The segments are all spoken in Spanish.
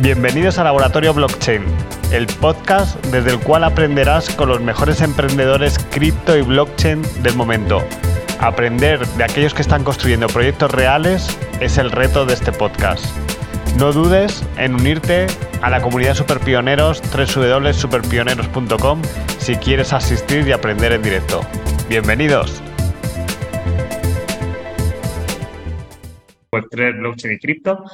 Bienvenidos a Laboratorio Blockchain, el podcast desde el cual aprenderás con los mejores emprendedores cripto y blockchain del momento. Aprender de aquellos que están construyendo proyectos reales es el reto de este podcast. No dudes en unirte a la comunidad Superpioneros www.superpioneros.com si quieres asistir y aprender en directo. Bienvenidos. Web 3, blockchain y cripto.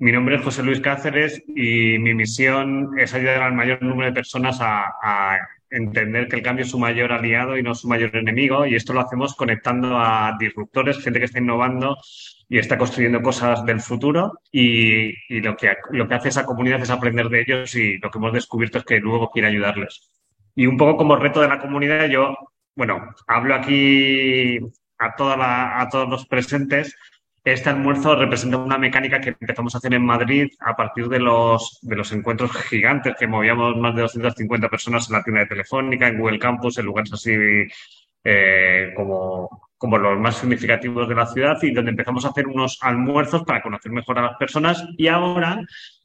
Mi nombre es José Luis Cáceres y mi misión es ayudar al mayor número de personas a, entender que el cambio es su mayor aliado y no su mayor enemigo. Y esto lo hacemos conectando a disruptores, gente que está innovando y está construyendo cosas del futuro. Y, lo, que, lo que hace esa comunidad es aprender de ellos y lo que hemos descubierto es que luego quiere ayudarles. Y un poco como reto de la comunidad, yo, bueno, hablo aquí a, toda a todos los presentes este almuerzo representa una mecánica que empezamos a hacer en Madrid a partir de los, de los encuentros gigantes que movíamos más de 250 personas en la tienda de Telefónica, en Google Campus, en lugares así eh, como, como los más significativos de la ciudad y donde empezamos a hacer unos almuerzos para conocer mejor a las personas y ahora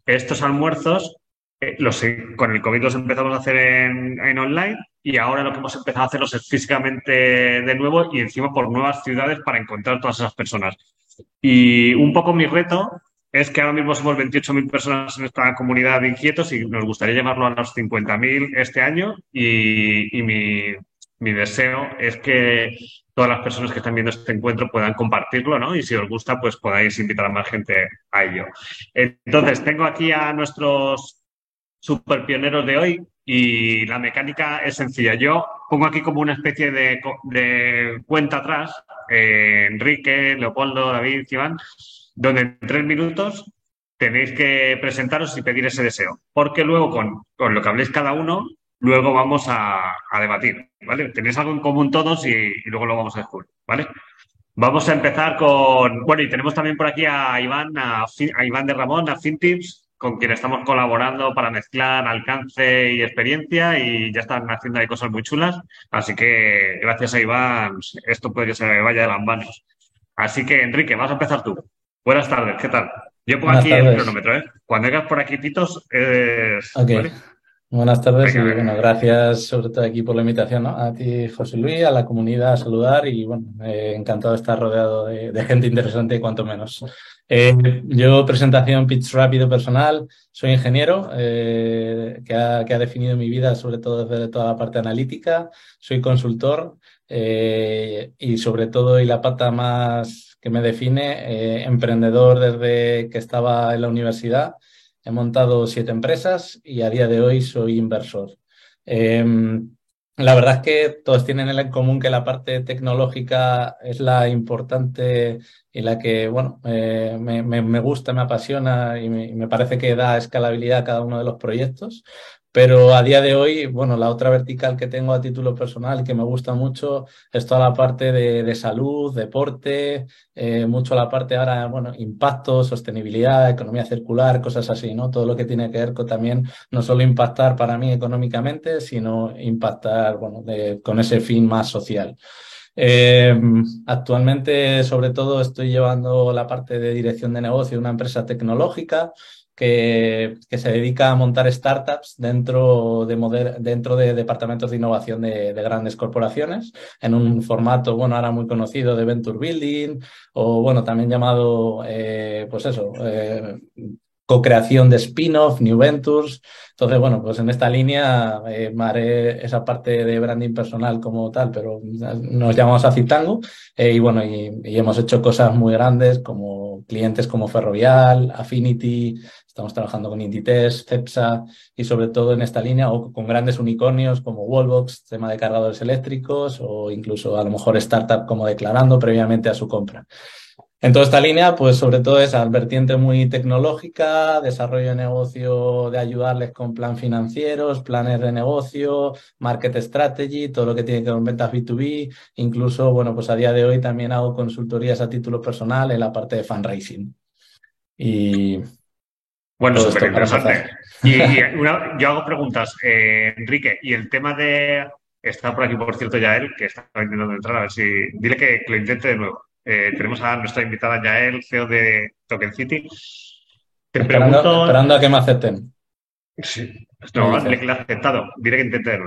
estos almuerzos eh, los, con el COVID los empezamos a hacer en, en, online y ahora lo que hemos empezado a hacerlos es físicamente de nuevo y encima por nuevas ciudades para encontrar todas esas personas. Y un poco mi reto es que ahora mismo somos 28.000 personas en esta comunidad de inquietos y nos gustaría llevarlo a los 50.000 este año y, mi, mi, deseo es que todas las personas que están viendo este encuentro puedan compartirlo, ¿no? Y si os gusta, pues podáis invitar a más gente a ello. Entonces, tengo aquí a nuestros super pioneros de hoy y la mecánica es sencilla. Yo pongo aquí como una especie de, cuenta atrás, eh, Enrique, Leopoldo, David, Iván, donde en tres minutos tenéis que presentaros y pedir ese deseo. Porque luego con, con lo que habléis cada uno, luego vamos a, debatir, ¿vale? Tenéis algo en común todos y, y, luego lo vamos a descubrir, ¿vale? Vamos a empezar con, bueno, y tenemos también por aquí a Iván, a, a Iván de Ramón, a FinTips, con quien estamos colaborando para mezclar alcance y experiencia y ya están haciendo ahí cosas muy chulas. Así que gracias a Iván, esto puede que se me vaya de las manos. Así que, Enrique, vas a empezar tú. Buenas tardes, ¿qué tal? Yo pongo Buenas aquí tardes. el cronómetro, ¿eh? Cuando llegas por aquí, Pitos, es... Okay. ¿vale? Buenas tardes y bueno, gracias sobre todo aquí por la invitación, ¿no? A ti, José Luis, a la comunidad, a saludar y bueno, eh, encantado de estar rodeado de, de gente interesante, cuanto menos. Eh, yo, presentación pitch rápido personal, soy ingeniero eh, que, ha, que, ha, definido mi vida sobre todo desde toda la parte analítica, soy consultor y sobre todo, y la pata más que me define, emprendedor desde que estaba en la universidad. He montado siete empresas y a día de hoy soy inversor. Em, la verdad es que todos tienen en común que la parte tecnológica es la importante y la que, bueno, eh, me, me, gusta, me apasiona y me, parece que da escalabilidad a cada uno de los proyectos. Pero a día de hoy, bueno, la otra vertical que tengo a título personal que me gusta mucho es toda la parte de, de salud, deporte, eh, mucho la parte ahora, bueno, impacto, sostenibilidad, economía circular, cosas así, ¿no? Todo lo que tiene que ver con también no solo impactar para mí económicamente, sino impactar, bueno, de, con ese fin más social. Eh, actualmente, sobre todo, estoy llevando la parte de dirección de negocio de una empresa tecnológica que, se dedica a montar startups dentro de, moder, dentro de departamentos de innovación de, de, grandes corporaciones, en un formato, bueno, ahora muy conocido de Venture Building, o bueno, también llamado, eh, pues eso, eh, co-creación de spin-off, New Ventures. Entonces, bueno, pues en esta línea eh, haré esa parte de branding personal como tal, pero nos llamamos a Citango eh, y bueno, y, y, hemos hecho cosas muy grandes como clientes como Ferrovial, Affinity, estamos trabajando con Inditex, Cepsa y sobre todo en esta línea o con grandes unicornios como Wallbox, tema de cargadores eléctricos o incluso a lo mejor startup como declarando previamente a su compra. En toda esta línea, pues sobre todo esa vertiente muy tecnológica, desarrollo de negocio, de ayudarles con plan financieros, planes de negocio, market strategy, todo lo que tiene que ver con ventas B2B. Incluso, bueno, pues a día de hoy también hago consultorías a título personal en la parte de fundraising. Y. Bueno, súper interesante. Y, y una, yo hago preguntas, eh, Enrique, y el tema de. Está por aquí, por cierto, ya él, que está intentando entrar, a ver si. Dile que, que lo intente de nuevo. Eh, tenemos a nuestra invitada Yael, CEO de Token City. esperando, a que me acepten. Sí. No, le, he aceptado. Diré que intenté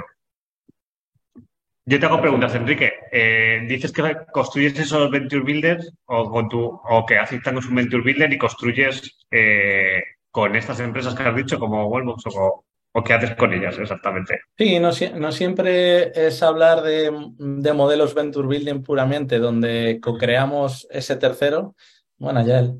Yo te hago preguntas, Enrique. Eh, dices que construyes esos Venture Builders o, con tu, o que aceptan un Venture Builder y construyes eh, con estas empresas que has dicho, como Wellbox o, o qué haces con ellas exactamente. Sí, no, no siempre es hablar de, de, modelos Venture Building puramente, donde co-creamos ese tercero. Bueno, ya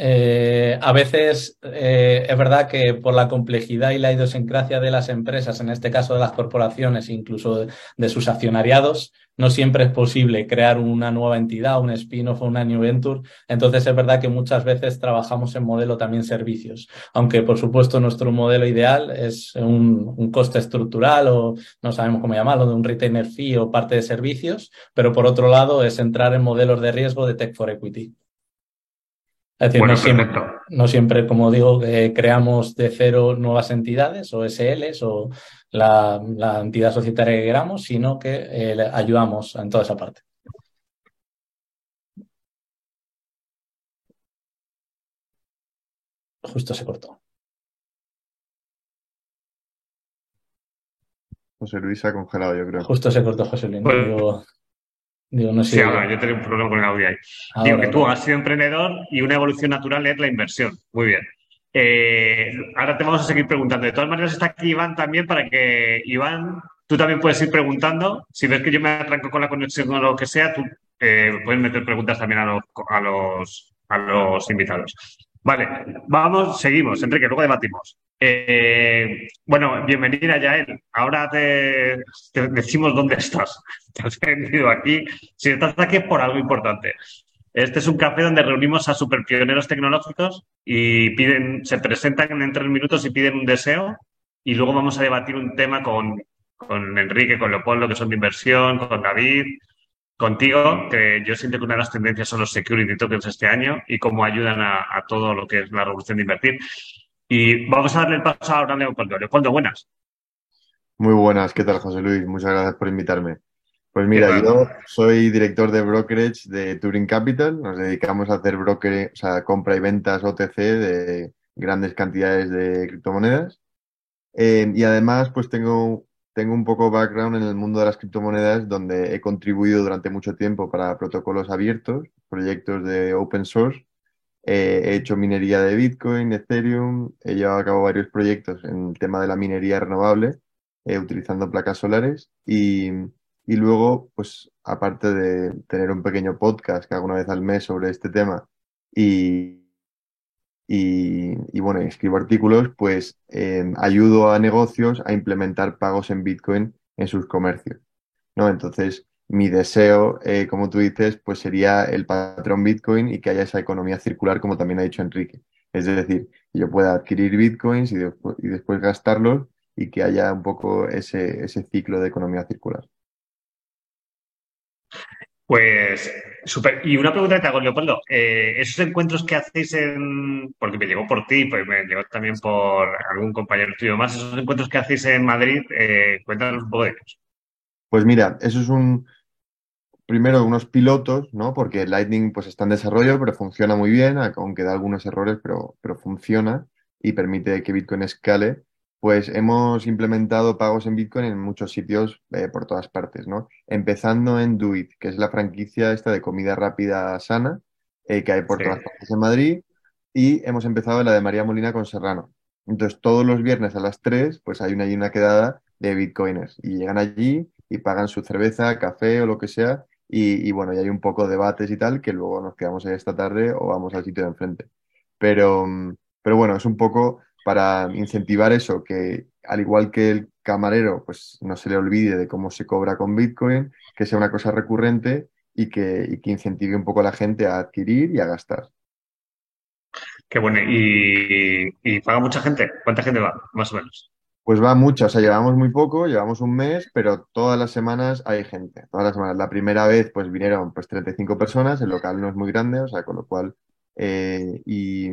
eh, a veces eh, es verdad que por la complejidad y la idiosincrasia de las empresas, en este caso de las corporaciones, incluso de, sus accionariados, no siempre es posible crear una nueva entidad, un spin-off o una new venture. Entonces es verdad que muchas veces trabajamos en modelo también servicios, aunque por supuesto nuestro modelo ideal es un, un coste estructural o no sabemos cómo llamarlo, de un retainer fee o parte de servicios, pero por otro lado es entrar en modelos de riesgo de tech for equity. Es decir, no, siempre, como digo, creamos de cero nuevas entidades o SLs o la, entidad societaria que queramos, sino que eh, ayudamos en toda esa parte. Justo se cortó. José Luis se ha congelado, yo creo. Justo se cortó José Luis. Pues Digo, no sé. Sí, ahora, yo tengo un problema con el audio ahí. Digo que tú has sido emprendedor y una evolución natural es la inversión. Muy bien. Eh, ahora te vamos a seguir preguntando. De todas maneras, está aquí Iván también para que, Iván, tú también puedes ir preguntando. Si ves que yo me arranco con la conexión o lo que sea, tú eh, puedes meter preguntas también a los, a los, a los invitados. Vale, vamos, seguimos, Enrique, luego debatimos. Eh, bueno, bienvenida Yael. Ahora te, decimos dónde estás. Te has venido aquí. Si estás aquí por algo importante. Este es un café donde reunimos a superpioneros tecnológicos y piden, se presentan en tres minutos y piden un deseo. Y luego vamos a debatir un tema con, con Enrique, con Leopoldo, que son de inversión, con David, contigo, que yo siento que una de las tendencias son los security tokens este año y cómo ayudan a, todo lo que es la revolución de invertir. Y vamos a darle el paso ahora a Leopoldo. Leopoldo, buenas. Muy buenas, ¿qué tal, José Luis? Muchas gracias por invitarme. Pues mira, yo soy director de brokerage de Turing Capital. Nos dedicamos a hacer broker, o sea, compra y ventas OTC de grandes cantidades de criptomonedas. Eh, y además, pues tengo tengo un poco background en el mundo de las criptomonedas, donde he contribuido durante mucho tiempo para protocolos abiertos, proyectos de open source. Eh, he hecho minería de Bitcoin, Ethereum, he llevado a cabo varios proyectos en el tema de la minería renovable, eh, utilizando placas solares. Y, y luego, pues aparte de tener un pequeño podcast que hago una vez al mes sobre este tema y, y, bueno, escribo artículos, pues em, ayudo a negocios a implementar pagos en Bitcoin en sus comercios. ¿no? Entonces, mi deseo, eh, como tú dices, pues sería el patrón Bitcoin y que haya esa economía circular, como también ha dicho Enrique. Es decir, que yo pueda adquirir Bitcoins y, después, y después gastarlos y que haya un poco ese, ese ciclo de economía circular. Pues súper. Y una pregunta que te hago, Leopoldo. Eh, esos encuentros que hacéis en. Porque me llegó por ti, pues me llegó también por algún compañero tuyo más. Esos encuentros que hacéis en Madrid, eh, cuéntanos un poco de ellos. Pues mira, eso es un. Primero, unos pilotos, ¿no? Porque Lightning pues está en desarrollo, pero funciona muy bien, aunque da algunos errores, pero, pero funciona y permite que Bitcoin escale pues hemos implementado pagos en Bitcoin en muchos sitios eh, por todas partes, ¿no? Empezando en Duit, que es la franquicia esta de comida rápida sana eh, que hay por todas partes en Madrid, y hemos empezado en la de María Molina con Serrano. Entonces, todos los viernes a las 3, pues hay una, hay una quedada de bitcoiners y llegan allí y pagan su cerveza, café o lo que sea, y, y bueno, y hay un poco de debates y tal, que luego nos quedamos ahí esta tarde o vamos al sitio de enfrente. Pero, pero bueno, es un poco para incentivar eso, que al igual que el camarero, pues no se le olvide de cómo se cobra con Bitcoin, que sea una cosa recurrente y que, incentive un poco a la gente a adquirir y a gastar. Qué bueno. ¿Y, paga mucha gente? ¿Cuánta gente va, más o menos? Pues va mucha, o sea, llevamos muy poco, llevamos un mes, pero todas las semanas hay gente, todas las semanas. La primera vez, pues vinieron pues 35 personas, el local no es muy grande, o sea, con lo cual eh, y,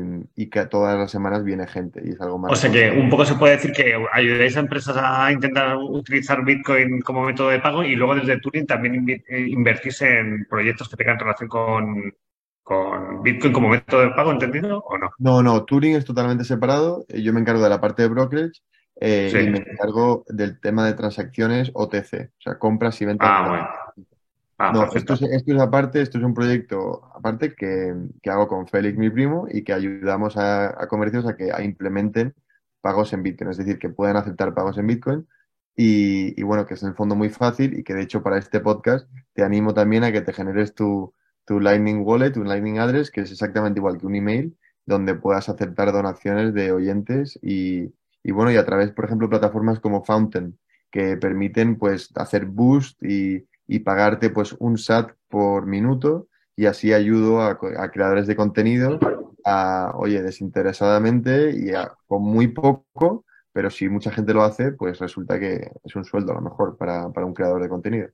que todas las semanas viene gente y es algo más. O sea que un poco se puede decir que ayudáis a empresas a intentar utilizar Bitcoin como método de pago y luego desde Turing también eh, invertís en proyectos que tengan relación con, con Bitcoin como método de pago, ¿entendido o no? No, no, Turing es totalmente separado. Yo me encargo de la parte de brokerage eh, y me encargo del tema de transacciones OTC, o sea, compras y ventas. Ah, bueno. Ah, no, esto es, esto es, aparte, esto es un proyecto aparte que, que hago con Félix, mi primo, y que ayudamos a, a, comercios a que a implementen pagos en Bitcoin, es decir, que puedan aceptar pagos en Bitcoin. Y, y, bueno, que es en el fondo muy fácil y que de hecho para este podcast te animo también a que te generes tu, tu Lightning Wallet, un Lightning Address, que es exactamente igual que un email, donde puedas aceptar donaciones de oyentes y, y bueno, y a través, por ejemplo, plataformas como Fountain, que permiten pues hacer boost y, y pagarte pues un SAT por minuto y así ayudo a, creadores de contenido a, oye, desinteresadamente y a, con muy poco, pero si mucha gente lo hace, pues resulta que es un sueldo a lo mejor para, para un creador de contenido.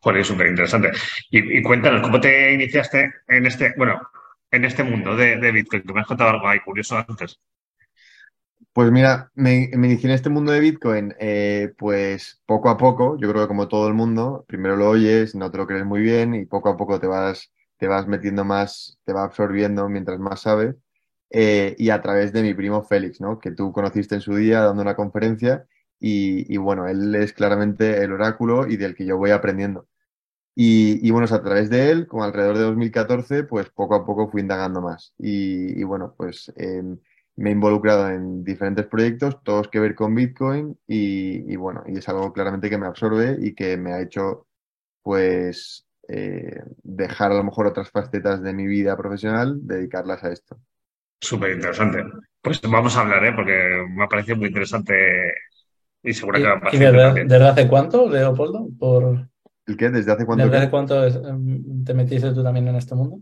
Joder, súper interesante. Y, cuéntanos, ¿cómo te iniciaste en este, bueno, en este mundo de, de Bitcoin? Tú me has contado algo ahí curioso antes. Pues mira, me, me, inicié en este mundo de Bitcoin, eh, pues poco a poco, yo creo que como todo el mundo, primero lo oyes, no te lo crees muy bien y poco a poco te vas, te vas metiendo más, te va absorbiendo mientras más sabes. Eh, y a través de mi primo Félix, ¿no? Que tú conociste en su día dando una conferencia y, bueno, él es claramente el oráculo y del que yo voy aprendiendo. Y, y bueno, es a través de él, como alrededor de 2014, pues poco a poco fui indagando más. Y, y bueno, pues eh, me he involucrado en diferentes proyectos, todos que ver con Bitcoin y, y, bueno, y es algo claramente que me absorbe y que me ha hecho pues eh, dejar a lo mejor otras facetas de mi vida profesional, dedicarlas a esto. Súper interesante. Pues vamos a hablar, ¿eh? porque me ha parecido muy interesante y seguro que va a pasar. ¿Y desde, desde, hace cuánto, Leopoldo? Por... ¿El qué? ¿Desde hace cuánto? ¿Desde hace cuánto em, te metiste tú también en este mundo?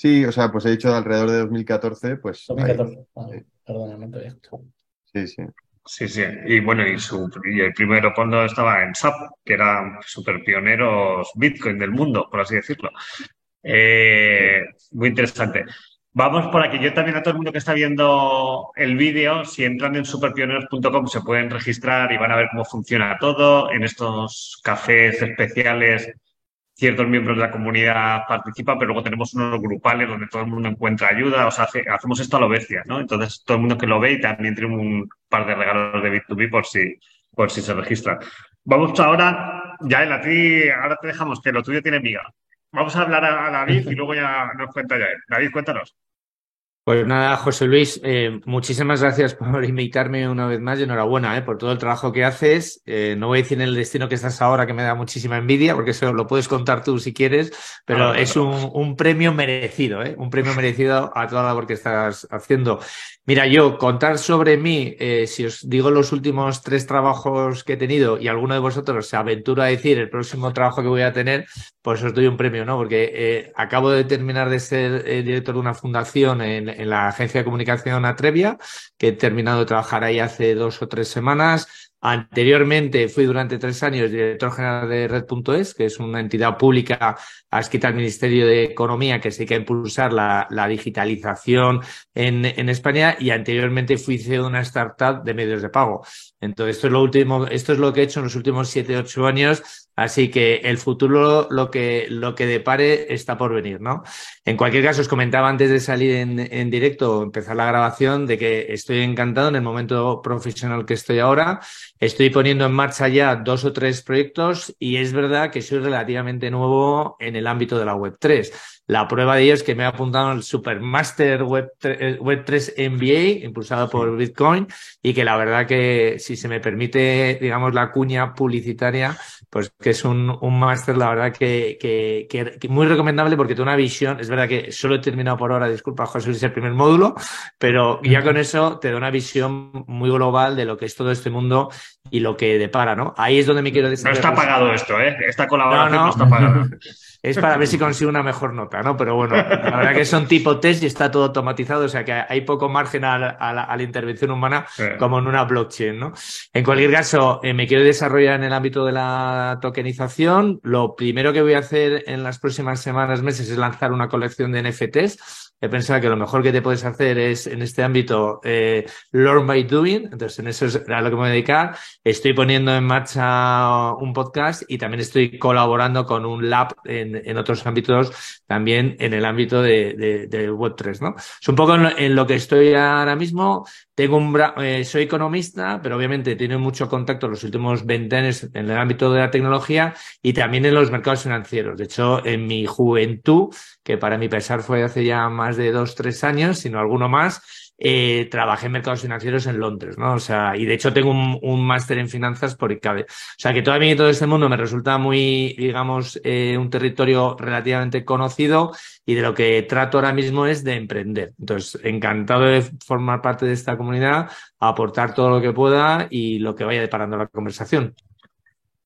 Sí, o sea, pues he dicho alrededor de 2014, pues... 2014, ahí, ah, perdóname, proyecto. Sí, sí. Sí, sí. Y bueno, y, su, y el primero fondo estaba en SAP, que eran super pioneros Bitcoin del mundo, por así decirlo. Eh, muy interesante. Vamos por aquí. Yo también a todo el mundo que está viendo el vídeo, si entran en superpioneros.com se pueden registrar y van a ver cómo funciona todo. En estos cafés especiales ciertos miembros de la comunidad participan, pero luego tenemos unos grupales donde todo el mundo encuentra ayuda, o sea, hace, hacemos esto a lo bestia, ¿no? Entonces, todo el mundo que lo ve y también tiene un par de regalos de Bit2B por si, por si se registran. Vamos ahora, ya a ti, ahora te dejamos que lo tuyo tiene miga. Vamos a hablar a David y luego ya nos cuenta ya. David, cuéntanos. Pues nada, José Luis, eh, muchísimas gracias por invitarme una vez más y enhorabuena eh, por todo el trabajo que haces. Eh, no voy a decir en el destino que estás ahora, que me da muchísima envidia, porque eso lo puedes contar tú si quieres, pero es un, un, premio merecido, ¿eh? un premio merecido a toda la labor que estás haciendo. Mira, yo contar sobre mí, si os digo los últimos tres trabajos que he tenido y alguno de vosotros se aventura a decir el próximo trabajo que voy a tener, pues os doy un premio, ¿no? Porque acabo de terminar de ser director de una fundación en, en la agencia de comunicación Atrevia, que he terminado de trabajar ahí hace dos o tres semanas. Anteriormente fui durante tres años director general de Red.es, que es una entidad pública adscrita al Ministerio de Economía que se dedica a impulsar la, digitalización en, en, España y anteriormente fui CEO de una startup de medios de pago. Entonces, esto es lo último, esto es lo que he hecho en los últimos siete, ocho años. Así que el futuro, lo que, lo que depare está por venir, ¿no? En cualquier caso, os comentaba antes de salir en, en directo, empezar la grabación, de que estoy encantado en el momento profesional que estoy ahora. Estoy poniendo en marcha ya dos o tres proyectos y es verdad que soy relativamente nuevo en el ámbito de la Web3. La prueba de ello es que me he apuntado al Supermaster Web 3, Web 3 MBA, impulsado por Bitcoin, y que la verdad que, si se me permite, digamos, la cuña publicitaria, pues que es un, un máster, la verdad que, que, que, que, muy recomendable porque tiene una visión, es verdad que solo he terminado por ahora, disculpa, José Luis, el primer módulo, pero ya con eso te da una visión muy global de lo que es todo este mundo y lo que depara, ¿no? Ahí es donde me quiero desarrollar. No está pagado esto, ¿eh? Esta colaboración no, no. no está pagada. es para ver si consigo una mejor nota, ¿no? Pero bueno, la verdad que son tipo test y está todo automatizado, o sea que hay poco margen a la, a la, a la intervención humana como en una blockchain, ¿no? En cualquier caso, eh, me quiero desarrollar en el ámbito de la tokenización. Lo primero que voy a hacer en las próximas semanas, meses, es lanzar una colección de NFTs he pensado que lo mejor que te puedes hacer es en este ámbito eh, learn by doing, entonces en eso es a lo que me voy a dedicar. Estoy poniendo en marcha un podcast y también estoy colaborando con un lab en, otros ámbitos, también en el ámbito de, Web3, ¿no? Es un poco en lo, que estoy ahora mismo. Tengo un eh, soy economista, pero obviamente tiene mucho contacto los últimos 20 años en el ámbito de la tecnología y también en los mercados financieros. De hecho, en mi juventud, que para mi pesar fue hace ya más de dos, tres años, sino alguno más, eh, trabajé en mercados financieros en Londres, ¿no? O sea, y de hecho tengo un, máster en finanzas por ICABE. O sea, que todavía todo este mundo me resulta muy, digamos, eh, un territorio relativamente conocido y de lo que trato ahora mismo es de emprender. Entonces, encantado de formar parte de esta comunidad, aportar todo lo que pueda y lo que vaya deparando la conversación.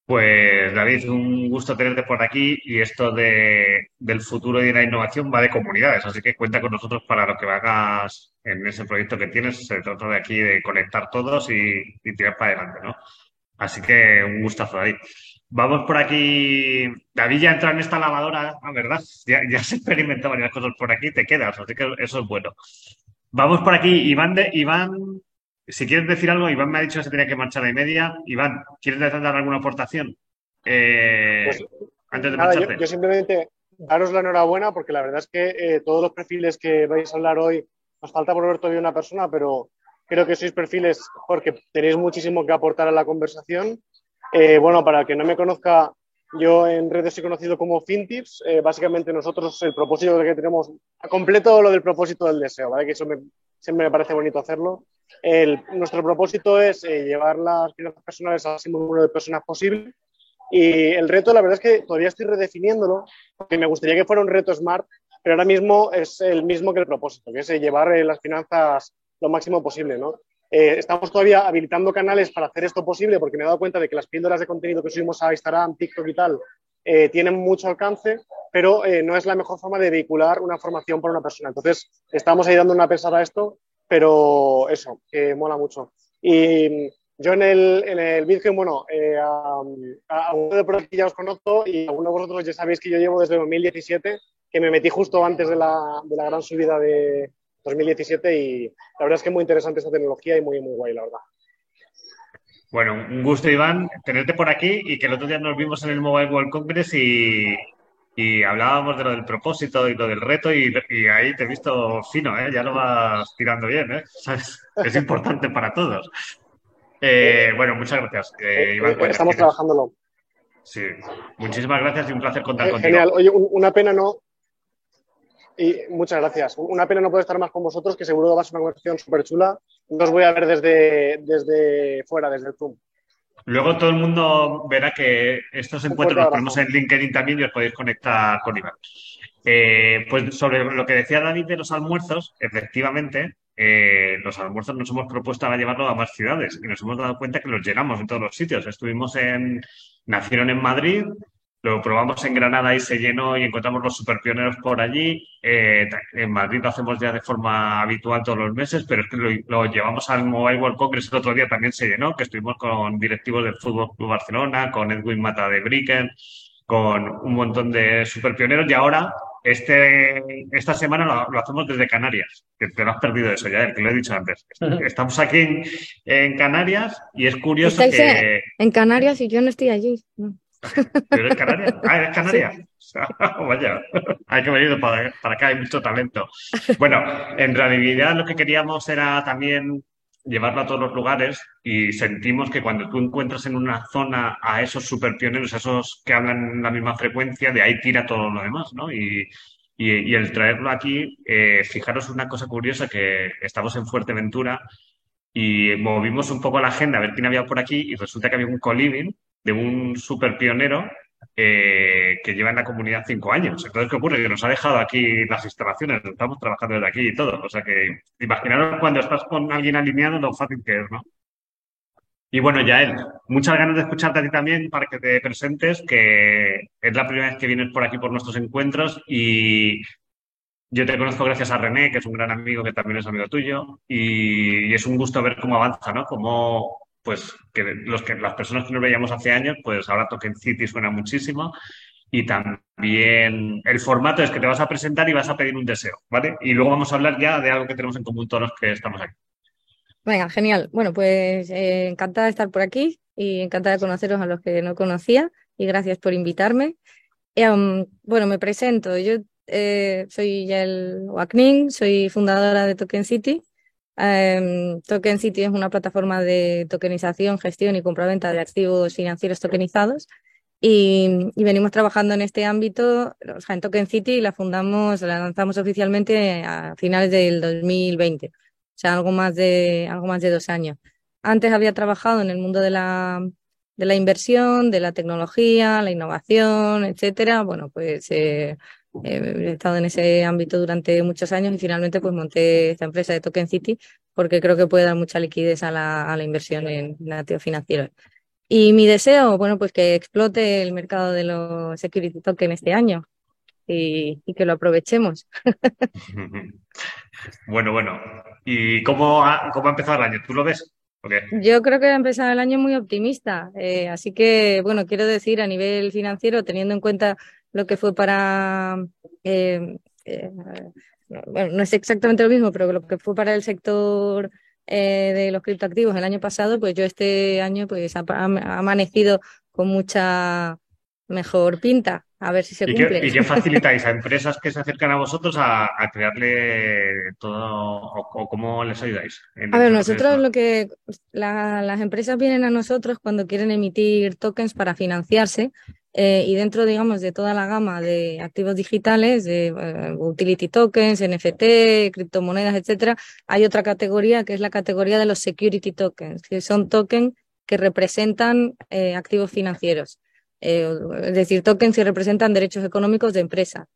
Pues David, un gusto tenerte por aquí y esto de, del futuro y de la innovación va de comunidades, así que cuenta con nosotros para lo que hagas en ese proyecto que tienes. Se trata de aquí de conectar todos y, tirar para adelante, ¿no? Así que un gustazo, David. Vamos por aquí. David ya entra en esta lavadora, la verdad. Ya, ya se experimentado varias cosas por aquí, te quedas, así que eso es bueno. Vamos por aquí, Iván, de, Iván si quieres decir algo, Iván me ha dicho que se tenía que marchar a media. Iván, ¿quieres dar alguna aportación? Eh, pues, antes de nada, yo, simplemente daros la enhorabuena porque la verdad es que eh, todos los perfiles que vais a hablar hoy, nos falta por ver todavía una persona, pero creo que sois perfiles porque tenéis muchísimo que aportar a la conversación. Eh, bueno, para el que no me conozca, yo en redes he conocido como FinTips. básicamente nosotros el propósito que tenemos, completo lo del propósito del deseo, ¿vale? Que eso me, siempre me parece bonito hacerlo. nuestro propósito es eh, llevar las finanzas personales al máximo número de personas posible. Y el reto, la verdad es que todavía estoy redefiniéndolo, porque me gustaría que fuera un reto smart, pero ahora mismo es el mismo que el propósito, que es eh, llevar eh, las finanzas lo máximo posible. ¿no? Estamos todavía habilitando canales para hacer esto posible, porque me he dado cuenta de que las píldoras de contenido que subimos a Instagram, TikTok y tal, tienen mucho alcance, pero no es la mejor forma de vehicular una formación para una persona. Entonces, estamos ahí dando una pensada a esto pero eso, que mola mucho. Y yo en el, en el Bitcoin, bueno, eh, a, uno de por ya os conozco y a uno de vosotros ya sabéis que yo llevo desde 2017, que me metí justo antes de la, de la gran subida de 2017 y la verdad es que es muy interesante esta tecnología y muy, muy guay, la verdad. Bueno, un gusto, Iván, tenerte por aquí y que el otro día nos vimos en el Mobile World Congress y, y hablábamos de lo del propósito y lo del reto y, ahí te he visto fino, ¿eh? ya lo vas tirando bien, ¿eh? es importante para todos. Eh, bueno, muchas gracias. Eh, Iván Estamos trabajándolo. Sí, muchísimas gracias y un placer contar contigo. Genial, oye, una pena no... Y muchas gracias. Una pena no poder estar más con vosotros, que seguro va a ser una conversación súper chula. Nos voy a ver desde, desde fuera, desde el Zoom. Luego todo el mundo verá que estos encuentros los ponemos en LinkedIn también y os podéis conectar con Iván. Eh, pues sobre lo que decía David de los almuerzos, efectivamente, eh, los almuerzos nos hemos propuesto ahora llevarlo a más ciudades y nos hemos dado cuenta que los llenamos en todos los sitios. Estuvimos en, nacieron en Madrid, lo probamos en Granada y se llenó y encontramos los superpioneros por allí. Eh, en Madrid lo hacemos ya de forma habitual todos los meses, pero es que lo, llevamos al Mobile World Congress el otro día también se llenó, que estuvimos con directivos del Fútbol Club Barcelona, con Edwin Mata de Bricken, con un montón de superpioneros y ahora este, esta semana lo, hacemos desde Canarias, que te lo has perdido eso ya, que lo he dicho antes. Estamos aquí en, Canarias y es curioso que... En Canarias y yo no estoy allí. ¿Eres Canaria? Ah, ¿eres Canaria? Vaya, hay que venir para, acá, hay mucho talento. Bueno, en realidad lo que queríamos era también llevarlo a todos los lugares y sentimos que cuando tú encuentras en una zona a esos super pioneros, a esos que hablan la misma frecuencia, de ahí tira todo lo demás, ¿no? Y, el traerlo aquí, eh, fijaros una cosa curiosa, que estamos en Fuerteventura y movimos un poco la agenda a ver quién había por aquí y resulta que había un coliving de un super pionero eh, que lleva en la comunidad cinco años. Entonces, ¿qué ocurre? Que nos ha dejado aquí las instalaciones, estamos trabajando desde aquí y todo. O sea que imaginaros cuando estás con alguien alineado lo fácil que es, ¿no? Y bueno, Yael, muchas ganas de escucharte a ti también para que te presentes, que es la primera vez que vienes por aquí por nuestros encuentros y yo te conozco gracias a René, que es un gran amigo que también es amigo tuyo, y, es un gusto ver cómo avanza, ¿no? Cómo pues que, los que las personas que nos veíamos hace años, pues ahora Token City suena muchísimo y también el formato es que te vas a presentar y vas a pedir un deseo, ¿vale? Y luego vamos a hablar ya de algo que tenemos en común todos los que estamos aquí. Venga, genial. Bueno, pues eh, encantada de estar por aquí y encantada de conoceros a los que no conocía y gracias por invitarme. Um, bueno, me presento. Yo eh, soy Yael Wakning, soy fundadora de Token City. Um, Token City es una plataforma de tokenización, gestión y compraventa de activos financieros tokenizados. Y, venimos trabajando en este ámbito, o sea, en Token City la fundamos, la lanzamos oficialmente a finales del 2020, o sea, algo más de, algo más de dos años. Antes había trabajado en el mundo de la, de la inversión, de la tecnología, la innovación, etcétera. Bueno, pues eh, he estado en ese ámbito durante muchos años y finalmente pues monté esta empresa de Token City porque creo que puede dar mucha liquidez a la, a la inversión en activos financieros. Y mi deseo, bueno, pues que explote el mercado de los security token este año y, que lo aprovechemos. bueno, bueno. ¿Y cómo ha, cómo ha empezado el año? ¿Tú lo ves? Yo creo que ha empezado el año muy optimista. Eh, así que, bueno, quiero decir a nivel financiero, teniendo en cuenta lo que fue para, eh, eh, bueno, no es exactamente lo mismo, pero lo que fue para el sector eh, de los criptoactivos el año pasado, pues yo este año pues ha, amanecido con mucha mejor pinta. A ver si se cumple. ¿Y qué facilitáis a empresas que se acercan a vosotros a, crearle todo o, cómo les ayudáis? A ver, nosotros lo que las empresas vienen a nosotros cuando quieren emitir tokens para financiarse eh, y dentro, digamos, de toda la gama de activos digitales, de eh, utility tokens, NFT, criptomonedas, etcétera, hay otra categoría que es la categoría de los security tokens, que son tokens que representan eh, activos financieros. es decir, tokens que representan derechos económicos de empresa.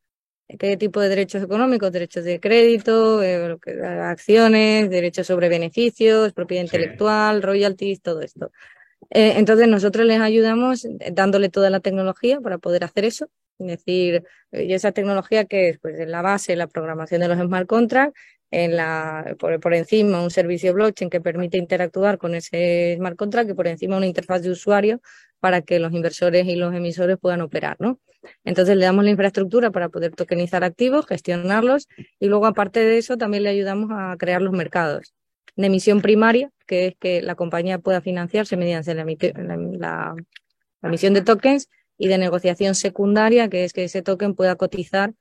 ¿Qué tipo de derechos económicos? Derechos de crédito, acciones, derechos sobre beneficios, propiedad intelectual, royalties, todo esto. Eh, entonces nosotros les ayudamos dándole toda la tecnología para poder hacer eso. Es decir, y esa tecnología que es pues, en la base, la programación de los smart contracts, en la, por, encima un servicio blockchain que permite interactuar con ese smart contract y por encima una interfaz de usuario para que los inversores y los emisores puedan operar, ¿no? Entonces le damos la infraestructura para poder tokenizar activos, gestionarlos y luego aparte de eso también le ayudamos a crear los mercados de emisión primaria, que es que la compañía pueda financiarse mediante la, emisión de tokens, y de negociación secundaria, que es que ese token pueda cotizar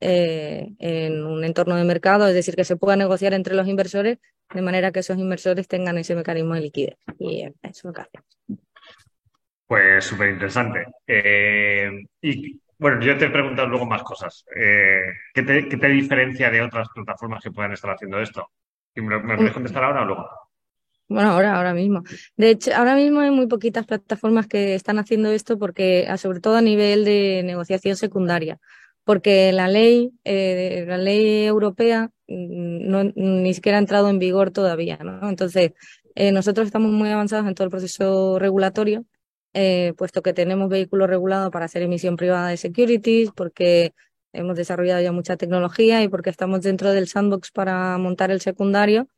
eh, en un entorno de mercado, es decir, que se pueda negociar entre los inversores de manera que esos inversores tengan ese mecanismo de liquidez. Y eso es lo que hacemos. Pues súper interesante. Eh, y bueno, yo te he preguntado luego más cosas. Eh, ¿qué, te, ¿Qué te diferencia de otras plataformas que puedan estar haciendo esto? ¿Me, me puedes contestar ahora o luego? Bueno, ahora, ahora mismo. De hecho, ahora mismo hay muy poquitas plataformas que están haciendo esto porque, ah, sobre todo a nivel de negociación secundaria, porque la ley, eh, la ley europea mm, no, ni siquiera ha entrado en vigor todavía, ¿no? Entonces, eh, nosotros estamos muy avanzados en todo el proceso regulatorio, eh, puesto que tenemos vehículos regulados para hacer emisión privada de securities, porque hemos desarrollado ya mucha tecnología y porque estamos dentro del sandbox para montar el secundario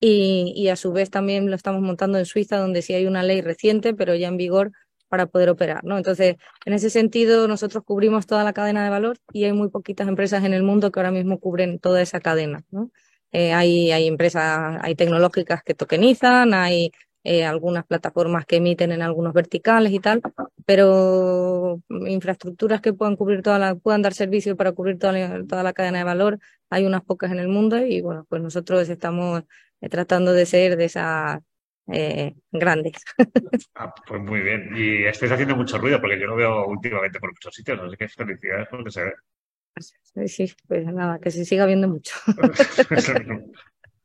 y, a su vez también lo estamos montando en Suiza donde sí hay una ley reciente pero ya en vigor para poder operar, ¿no? Entonces, en ese sentido, nosotros cubrimos toda la cadena de valor y hay muy poquitas empresas en el mundo que ahora mismo cubren toda esa cadena, ¿no? Eh, hay, hay empresas, hay tecnológicas que tokenizan, hay eh, algunas plataformas que emiten en algunos verticales y tal, pero infraestructuras que puedan cubrir toda la, puedan dar servicio para cubrir toda la, toda la cadena de valor, hay unas pocas en el mundo y bueno, pues nosotros estamos eh, tratando de ser de esas eh, grandes. Ah, pues muy bien. Y estáis haciendo mucho ruido porque yo lo veo últimamente por muchos sitios, así que felicidades porque se ve. Sí, pues nada, que se siga viendo mucho.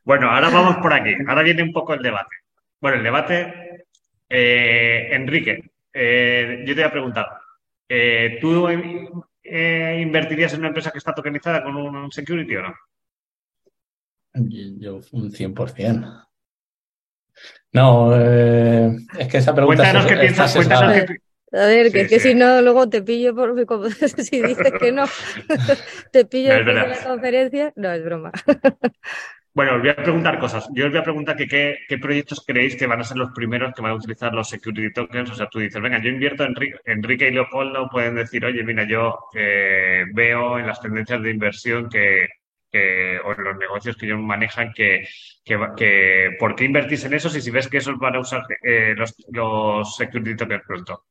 bueno, ahora vamos por aquí. Ahora viene un poco el debate. Bueno, el debate, eh, Enrique, eh, yo te voy a preguntar, eh, ¿tú invertirías en una empresa que está tokenizada con un security o no? Yo un 100%. No, es que esa pregunta... Cuéntanos qué piensas, cuéntanos A ver, que, que si no, luego te pillo por si dices que no, te pillo en la conferencia. No, es broma. Bueno, os voy a preguntar cosas. Yo os voy a preguntar que qué, proyectos creéis que van a ser los primeros que van a utilizar los security tokens. O sea, tú dices, venga, yo invierto en Enrique y Leopoldo, pueden decir, oye, mira, yo eh, veo en las tendencias de inversión que, o en los negocios que ellos manejan que, que, ¿por qué invertís en esos y si ves que esos van a usar eh, los, los security tokens pronto?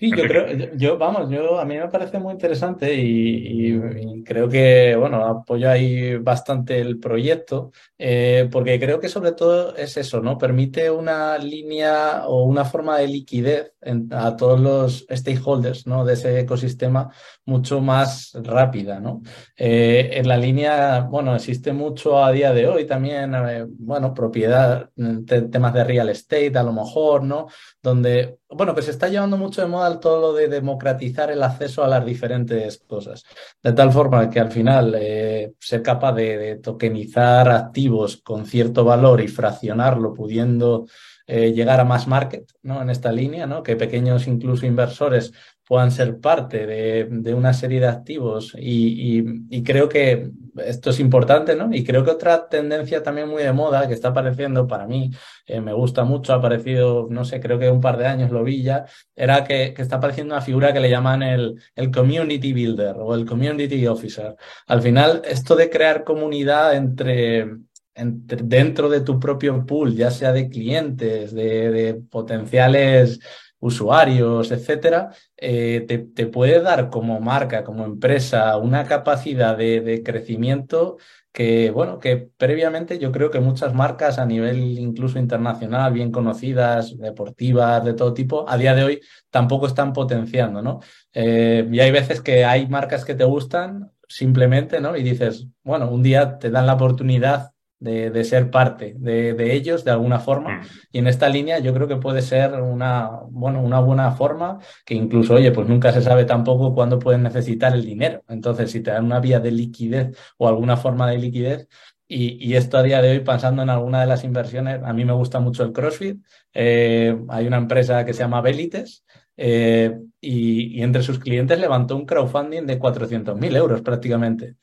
Sí, yo creo, yo, vamos, yo a mí me parece muy interesante y, creo que, bueno, apoyo ahí bastante el proyecto, eh, porque creo que sobre todo es eso, ¿no? Permite una línea o una forma de liquidez a todos los stakeholders, ¿no? De ese ecosistema mucho más rápida, ¿no? Eh, en la línea, bueno, existe mucho a día de hoy también, eh, bueno, propiedad, temas de real estate a lo mejor, ¿no? Donde, bueno, pues se está llevando mucho de moda todo lo de democratizar el acceso a las diferentes cosas, de tal forma que al final eh, ser capaz de, tokenizar activos con cierto valor y fraccionarlo pudiendo llegar a más market ¿no? en esta línea, ¿no? que pequeños incluso inversores puedan ser parte de, una serie de activos y, creo que esto es importante, ¿no? Y creo que otra tendencia también muy de moda que está apareciendo para mí, eh, me gusta mucho, ha aparecido, no sé, creo que un par de años lo vi ya, era que, está apareciendo una figura que le llaman el, el community builder o el community officer. Al final, esto de crear comunidad entre, dentro de tu propio pool, ya sea de clientes, de, de potenciales usuarios, etcétera, eh, te, puede dar como marca, como empresa, una capacidad de, crecimiento que, bueno, que previamente yo creo que muchas marcas a nivel incluso internacional, bien conocidas, deportivas, de todo tipo, a día de hoy tampoco están potenciando, ¿no? Eh, y hay veces que hay marcas que te gustan simplemente, ¿no? Y dices, bueno, un día te dan la oportunidad de, ser parte de, ellos de alguna forma. Mm. Y en esta línea yo creo que puede ser una, bueno, una buena forma que incluso, oye, pues nunca se sabe tampoco cuándo pueden necesitar el dinero. Entonces, si te dan una vía de liquidez o alguna forma de liquidez, y, esto a día de hoy, pensando en alguna de las inversiones, a mí me gusta mucho el CrossFit. Eh, hay una empresa que se llama Belites eh, y, entre sus clientes levantó un crowdfunding de 400.000 euros prácticamente.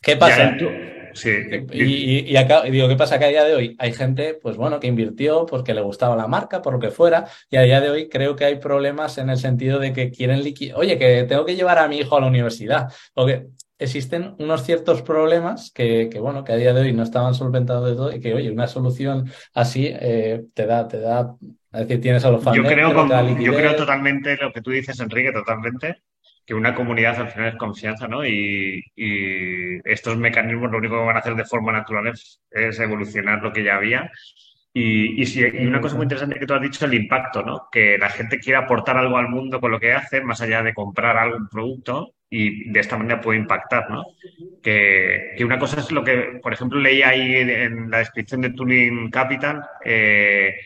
¿Qué pasa? Sí. Y, acá, digo, ¿qué pasa? Que a día de hoy hay gente, pues bueno, que invirtió porque le gustaba la marca, por lo que fuera, y a día de hoy creo que hay problemas en el sentido de que quieren liquidar, oye, que tengo que llevar a mi hijo a la universidad, porque existen unos ciertos problemas que, que, bueno, que a día de hoy no estaban solventados de todo y que, oye, una solución así eh, te da, te da, es decir, tienes a los fans. Yo creo, yo creo totalmente lo que tú dices, Enrique, totalmente que una comunidad al final es confianza, ¿no? Y, estos mecanismos lo único que van a hacer de forma natural es, evolucionar lo que ya había. Y, si, una cosa muy interesante que tú has dicho, el impacto, ¿no? Que la gente quiere aportar algo al mundo con lo que hace, más allá de comprar algún producto, y de esta manera puede impactar, ¿no? Que, una cosa es lo que, por ejemplo, leí ahí en la descripción de Tuning Capital, eh,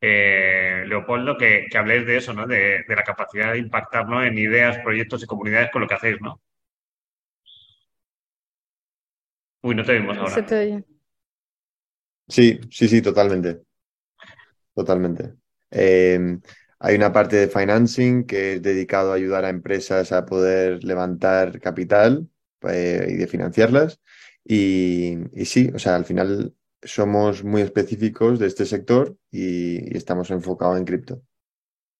eh, Leopoldo, que, que, habléis de eso, ¿no? De, la capacidad de impactar en ideas, proyectos y comunidades con lo que hacéis, ¿no? Uy, no te vimos ahora. Sí, sí, sí, totalmente. Totalmente. Eh, hay una parte de financing que es dedicado a ayudar a empresas a poder levantar capital eh, y de financiarlas. Y, y, sí, o sea, al final somos muy específicos de este sector y, estamos enfocados en cripto.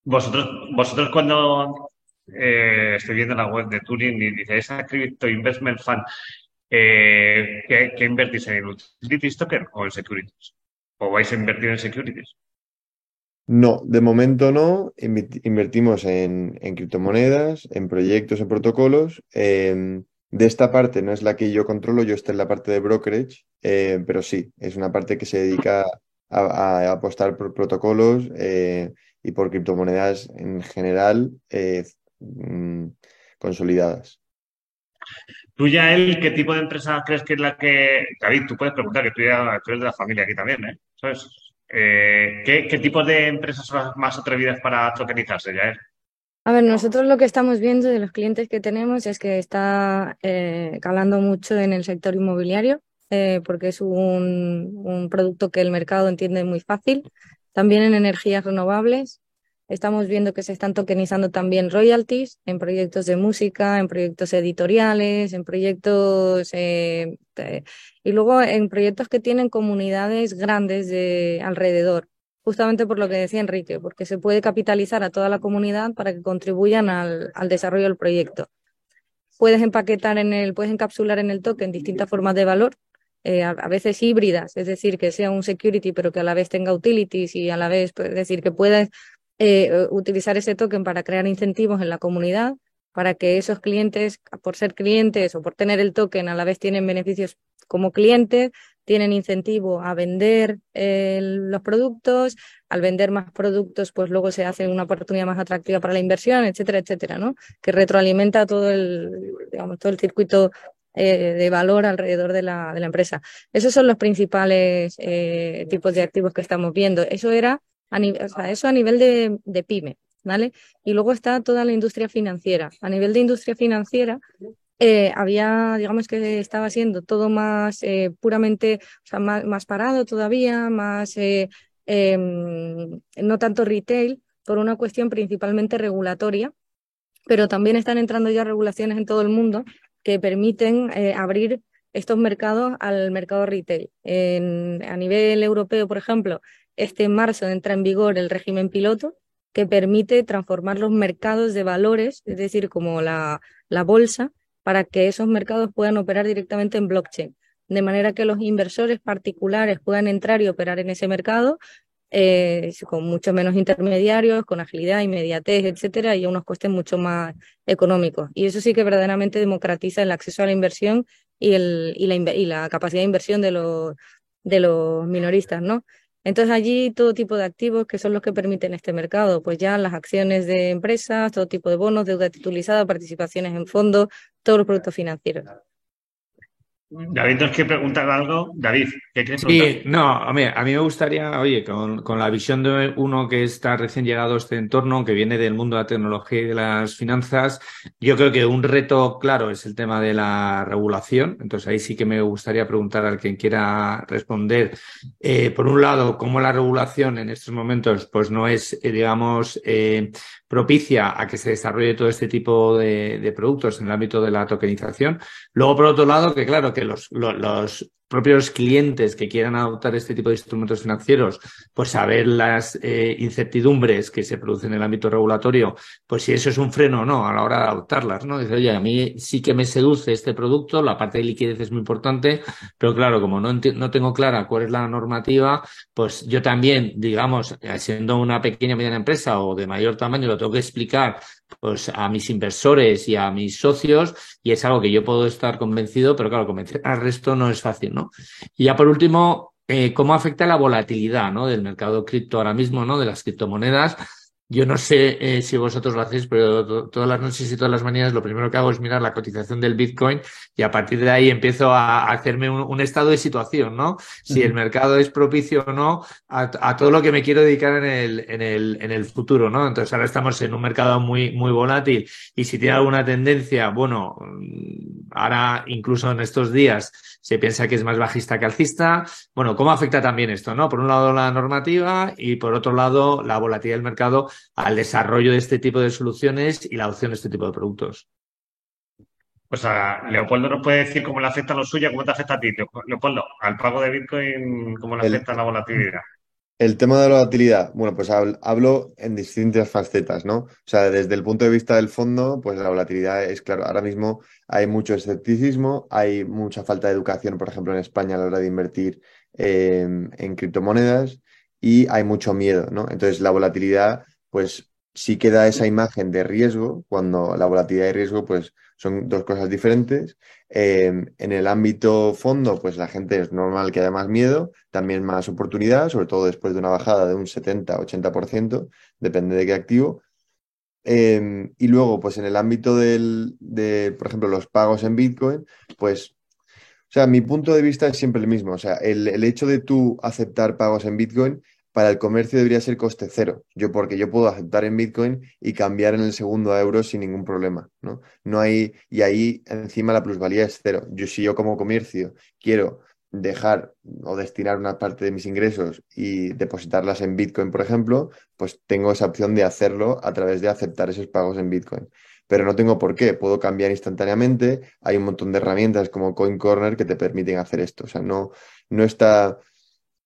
Vosotros, vosotros cuando eh, estoy viendo la web de Turing y dice esa Crypto Investment Fund, eh, ¿qué, invertís en utilities token o en securities? ¿O vais a invertir en securities? No, de momento no. Invertimos en, en criptomonedas, en proyectos, en protocolos. De esta parte no es la que yo controlo, yo estoy en la parte de brokerage, eh, pero sí, es una parte que se dedica a, apostar por protocolos eh, y por criptomonedas en general eh, mm, consolidadas. ¿Tú ya qué tipo de empresa crees que es la que... David, tú puedes preguntar, que tú, ya, eres de la familia aquí también, ¿eh? ¿qué, ¿Qué tipo de empresas son las más atrevidas para tokenizarse, ya él? A ver, nosotros lo que estamos viendo de los clientes que tenemos es que está eh, calando mucho en el sector inmobiliario, eh, porque es un, producto que el mercado entiende muy fácil. También en energías renovables, Estamos viendo que se están tokenizando también royalties en proyectos de música, en proyectos editoriales, en proyectos eh, y luego en proyectos que tienen comunidades grandes de alrededor, justamente por lo que decía Enrique, porque se puede capitalizar a toda la comunidad para que contribuyan al, al desarrollo del proyecto. Puedes empaquetar en el, puedes encapsular en el token distintas formas de valor, eh, a, veces híbridas, es decir, que sea un security pero que a la vez tenga utilities y a la vez, pues, es decir, que puedas eh, utilizar ese token para crear incentivos en la comunidad, para que esos clientes, por ser clientes o por tener el token, a la vez tienen beneficios como clientes, tienen incentivo a vender eh, los productos, al vender más productos, pues luego se hace una oportunidad más atractiva para la inversión, etcétera, etcétera, ¿no? Que retroalimenta todo el, digamos, todo el circuito eh, de valor alrededor de la, de la, empresa. Esos son los principales eh, tipos de activos que estamos viendo. Eso era a o eso a nivel de, de pyme, ¿vale? Y luego está toda la industria financiera. A nivel de industria financiera, eh, había, digamos que estaba siendo todo más eh, puramente, o sea, más, más, parado todavía, más, eh, em, no tanto retail, por una cuestión principalmente regulatoria, pero también están entrando ya regulaciones en todo el mundo que permiten abrir estos mercados al mercado retail. a nivel europeo, por ejemplo, este marzo entra en vigor el régimen piloto que permite transformar los mercados de valores, es decir, como la, la bolsa, para que esos mercados puedan operar directamente en blockchain, de manera que los inversores particulares puedan entrar y operar en ese mercado eh, con mucho menos intermediarios, con agilidad, inmediatez, etcétera, y a unos costes mucho más económicos. Y eso sí que verdaderamente democratiza el acceso a la inversión y, el, la, y la capacidad de inversión de los, de los minoristas, ¿no? Entonces allí todo tipo de activos que son los que permiten este mercado, pues ya las acciones de empresas, todo tipo de bonos, deuda titulizada, participaciones en fondos, todos los productos financieros. David nos quiere preguntar algo. David, ¿qué crees? Sí, no, a mí, a mí me gustaría, oye, con, con, la visión de uno que está recién llegado a este entorno, que viene del mundo de la tecnología y de las finanzas, yo creo que un reto claro es el tema de la regulación. Entonces ahí sí que me gustaría preguntar al quien quiera responder. Eh, por un lado, cómo la regulación en estos momentos, pues no es, eh, digamos, eh, propicia a que se desarrolle todo este tipo de, de, productos en el ámbito de la tokenización. Luego, por otro lado, que claro, que los, los, los propios clientes que quieran adoptar este tipo de instrumentos financieros, pues saber las eh, incertidumbres que se producen en el ámbito regulatorio, pues si eso es un freno o no a la hora de adoptarlas, ¿no? Dice, oye, a mí sí que me seduce este producto, la parte de liquidez es muy importante, pero claro, como no, no tengo clara cuál es la normativa, pues yo también, digamos, siendo una pequeña o mediana empresa o de mayor tamaño, lo tengo que explicar pues a mis inversores y a mis socios y es algo que yo puedo estar convencido, pero claro, convencer al resto no es fácil, ¿no? Y ya por último, eh, ¿cómo afecta la volatilidad, ¿no? Del mercado cripto ahora mismo, ¿no? De las criptomonedas yo no sé eh, si vosotros lo hacéis, pero todas las noches y todas las mañanas lo primero que hago es mirar la cotización del Bitcoin y a partir de ahí empiezo a, hacerme un, estado de situación, ¿no? Si el mercado es propicio o no a, todo lo que me quiero dedicar en el, en el, en el futuro, ¿no? Entonces ahora estamos en un mercado muy, muy volátil y si tiene alguna tendencia, bueno, mm, ahora incluso en estos días se piensa que es más bajista que alcista. Bueno, ¿cómo afecta también esto, no? Por un lado la normativa y por otro lado la volatilidad del mercado al desarrollo de este tipo de soluciones y la adopción de este tipo de productos. Pues a Leopoldo nos puede decir cómo le afecta a lo suyo, cómo te afecta a ti, Leopoldo, al pago de Bitcoin, cómo le afecta la volatilidad. El tema de la volatilidad, bueno, pues hablo en distintas facetas, ¿no? O sea, desde el punto de vista del fondo, pues la volatilidad es claro, ahora mismo hay mucho escepticismo, hay mucha falta de educación, por ejemplo, en España a la hora de invertir en criptomonedas y hay mucho miedo, ¿no? Entonces la volatilidad pues sí queda esa imagen de riesgo, cuando la volatilidad y riesgo pues son dos cosas diferentes. Em, en el ámbito fondo, pues la gente es normal que haya más miedo, también más oportunidad, sobre todo después de una bajada de un 70-80%, depende de qué activo. Em, y luego, pues en el ámbito del, de, por ejemplo, los pagos en Bitcoin, pues, o sea, mi punto de vista es siempre el mismo. O sea, el, el hecho de tú aceptar pagos en Bitcoin para el comercio debería ser coste cero. Yo, porque yo puedo aceptar en Bitcoin y cambiar en el segundo a euros sin ningún problema, ¿no? No hay, y ahí encima la plusvalía es cero. Yo, si yo como comercio quiero dejar o destinar una parte de mis ingresos y depositarlas en Bitcoin, por ejemplo, pues tengo esa opción de hacerlo a través de aceptar esos pagos en Bitcoin. Pero no tengo por qué, puedo cambiar instantáneamente. Hay un montón de herramientas como Coin Corner que te permiten hacer esto. O sea, no, no está.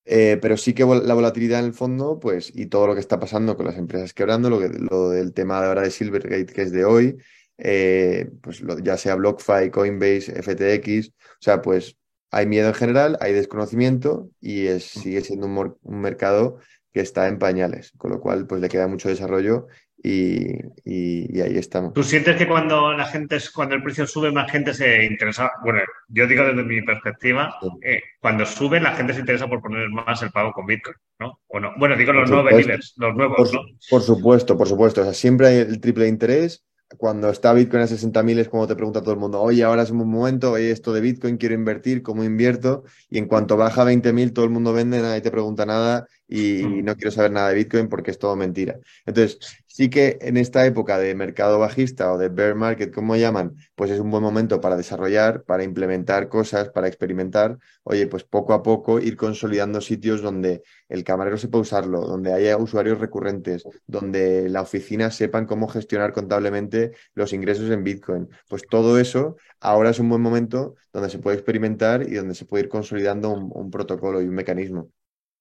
Eh, pero sí que la volatilidad en el fondo, pues, y todo lo que está pasando con las empresas quebrando, lo, que, lo del tema de ahora de Silvergate, que es de hoy, eh, pues ya sea BlockFi, Coinbase, FTX, o sea, pues hay miedo en general, hay desconocimiento y es, sigue siendo un, un, mercado que está en pañales, con lo cual pues le queda mucho desarrollo y, y, ahí estamos. ¿Tú sientes que cuando la gente, cuando el precio sube, más gente se interesa? Bueno, yo digo desde mi perspectiva, eh, cuando sube, la gente se interesa por poner más el pago con Bitcoin, ¿no? Bueno, bueno digo los nuevos los nuevos, ¿no? Por supuesto, por supuesto. O sea, siempre hay el triple interés cuando está Bitcoin a 60.000 es como te pregunta todo el mundo, oye, ahora es un momento, oye, esto de Bitcoin, quiero invertir, ¿cómo invierto? Y en cuanto baja a 20.000, todo el mundo vende, nadie te pregunta nada y, mm. no quiero saber nada de Bitcoin porque es todo mentira. Entonces, sí que en esta época de mercado bajista o de bear market, como llaman, pues es un buen momento para desarrollar, para implementar cosas, para experimentar. Oye, pues poco a poco ir consolidando sitios donde el camarero sepa usarlo, donde haya usuarios recurrentes, donde la oficina sepan cómo gestionar contablemente los ingresos en Bitcoin. Pues todo eso ahora es un buen momento donde se puede experimentar y donde se puede ir consolidando un protocolo y un mecanismo.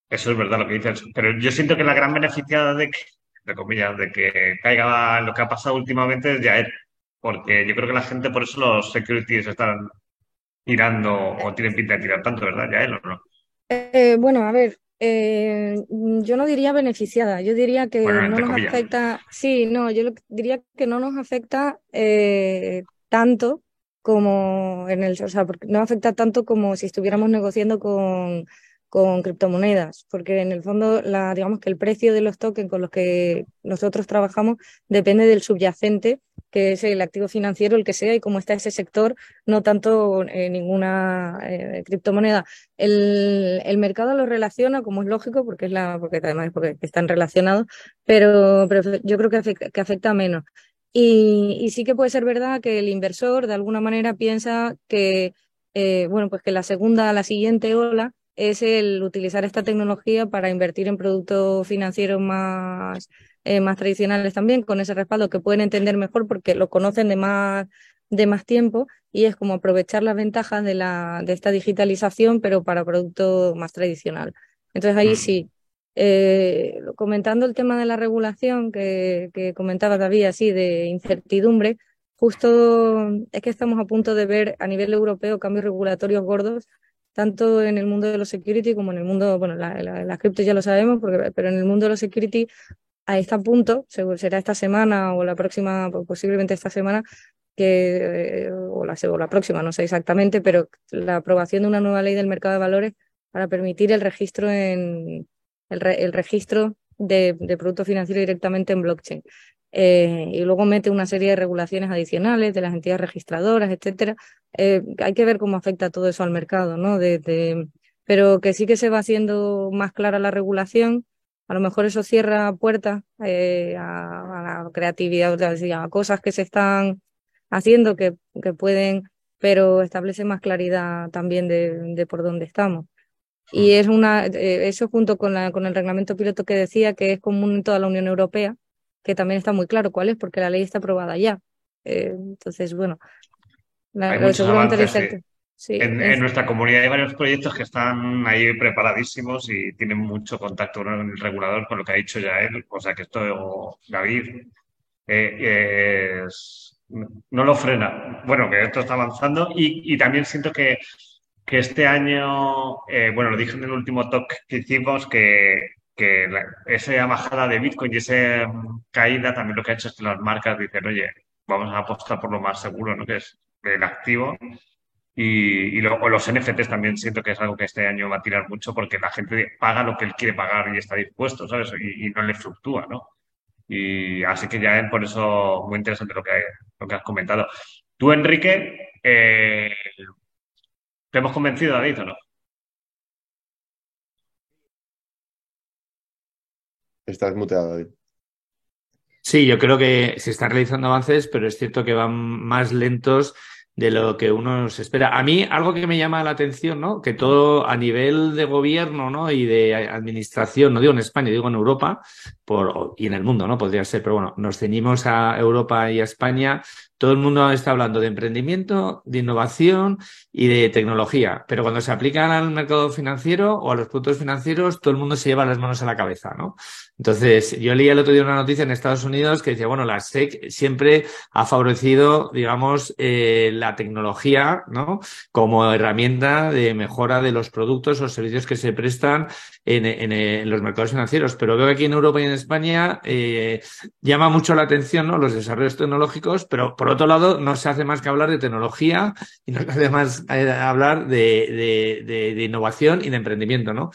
Eso es verdad lo que dices. Pero yo siento que la gran beneficiada de de comillas, de que caiga lo que ha pasado últimamente es Yael. Porque yo creo que la gente, por eso los securities están tirando o tienen pinta de tirar tanto, ¿verdad, Yael o no? Eh, bueno, a ver, eh, yo no diría beneficiada, yo diría que no nos afecta, sí, no, yo diría que no nos afecta eh, tanto como en el, o sea, porque no afecta tanto como si estuviéramos negociando con con criptomonedas, porque en el fondo, la, digamos que el precio de los tokens con los que nosotros trabajamos depende del subyacente, que es el activo financiero, el que sea, y cómo está ese sector, no tanto eh, ninguna eh, criptomoneda. El, el, mercado lo relaciona, como es lógico, porque es la, porque además porque están relacionados, pero, pero yo creo que afecta, que afecta menos. Y, y, sí que puede ser verdad que el inversor de alguna manera piensa que, eh, bueno, pues que la segunda, la siguiente ola es el utilizar esta tecnología para invertir en productos financieros más, eh, más tradicionales también, con ese respaldo que pueden entender mejor porque lo conocen de más, de más tiempo y es como aprovechar las ventajas de, la, de esta digitalización, pero para producto más tradicional. Entonces ahí sí. Eh, comentando el tema de la regulación que, que comentaba David, así de incertidumbre, justo es que estamos a punto de ver a nivel europeo cambios regulatorios gordos tanto en el mundo de los security como en el mundo, bueno, la, la, cripto ya lo sabemos, porque, pero en el mundo de los security a este punto, será esta semana o la próxima, posiblemente esta semana, que, eh, o, la, o la próxima, no sé exactamente, pero la aprobación de una nueva ley del mercado de valores para permitir el registro en el, el registro de productos financieros directamente en blockchain. Eh, y luego mete una serie de regulaciones adicionales de las entidades registradoras, etcétera. Eh, hay que ver cómo afecta todo eso al mercado, ¿no? pero que sí que se va haciendo más clara la regulación. A lo mejor eso cierra puertas eh, a, la creatividad, a cosas que se están haciendo que, que pueden, pero establece más claridad también de, de por dónde estamos. Y es una, eso junto con, la, con el reglamento piloto que decía que es común en toda la Unión Europea, que también está muy claro cuál es, porque la ley está aprobada ya. Eh, entonces, bueno, la, hay en, nuestra comunidad hay varios proyectos que están ahí preparadísimos y tienen mucho contacto con el regulador, con lo que ha dicho ya él. O sea que esto, David, eh, no lo frena. Bueno, que esto está avanzando y, también siento que, que este año, eh, bueno, lo dije en el último talk que hicimos, que que esa bajada de Bitcoin y esa mm, caída también lo que ha hecho es que las marcas dicen, oye, vamos a apostar por lo más seguro, ¿no? Que es el activo. Y, y los NFTs también siento que es algo que este año va a tirar mucho porque la gente paga lo que él quiere pagar y está dispuesto, ¿sabes? Y, no le fluctúa, ¿no? Y así que ya es por eso muy interesante lo que, lo que has comentado. Tú, Enrique, eh, ¿te hemos convencido, David, o no? Estás muteado, David. Sí, yo creo que se están realizando avances, pero es cierto que van más lentos de lo que uno se espera. A mí, algo que me llama la atención, ¿no? Que todo a nivel de gobierno, ¿no? Y de administración, no digo en España, digo en Europa, por, y en el mundo, ¿no? Podría ser, pero bueno, nos ceñimos a Europa y a España todo el mundo está hablando de emprendimiento, de innovación y de tecnología, pero cuando se aplican al mercado financiero o a los productos financieros, todo el mundo se lleva las manos a la cabeza, ¿no? Entonces, yo leí el otro día una noticia en Estados Unidos que decía, bueno, la SEC siempre ha favorecido, digamos, eh, la tecnología, ¿no? Como herramienta de mejora de los productos o servicios que se prestan en, los mercados financieros. Pero veo que aquí en Europa y en España eh, llama mucho la atención, ¿no? Los desarrollos tecnológicos, pero por otro lado, no se hace más que hablar de tecnología y no se hace más eh, hablar de, innovación y de emprendimiento, ¿no?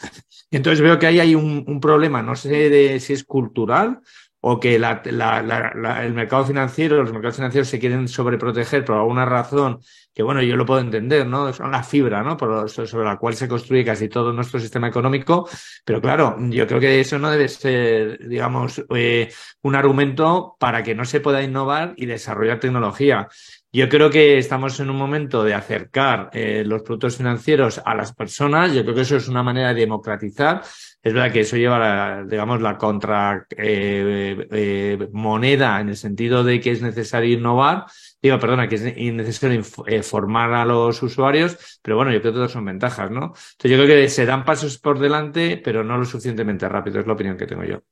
entonces veo que ahí hay un, problema, no sé de, si es cultural o que el mercado financiero, los mercados financieros se quieren sobreproteger por alguna razón, que bueno, yo lo puedo entender, ¿no? Son la fibra, ¿no? Por, sobre la cual se construye casi todo nuestro sistema económico, pero claro, yo creo que eso no debe ser, digamos, eh, un argumento para que no se pueda innovar y desarrollar tecnología. Yo creo que estamos en un momento de acercar eh, los productos financieros a las personas. Yo creo que eso es una manera de democratizar. Es verdad que eso lleva, la, digamos, la contra eh, eh, moneda en el sentido de que es necesario innovar. Digo, perdona, que es necesario formar a los usuarios, pero bueno, yo creo que todas son ventajas, ¿no? Entonces yo creo que se dan pasos por delante, pero no lo suficientemente rápido, es la opinión que tengo yo.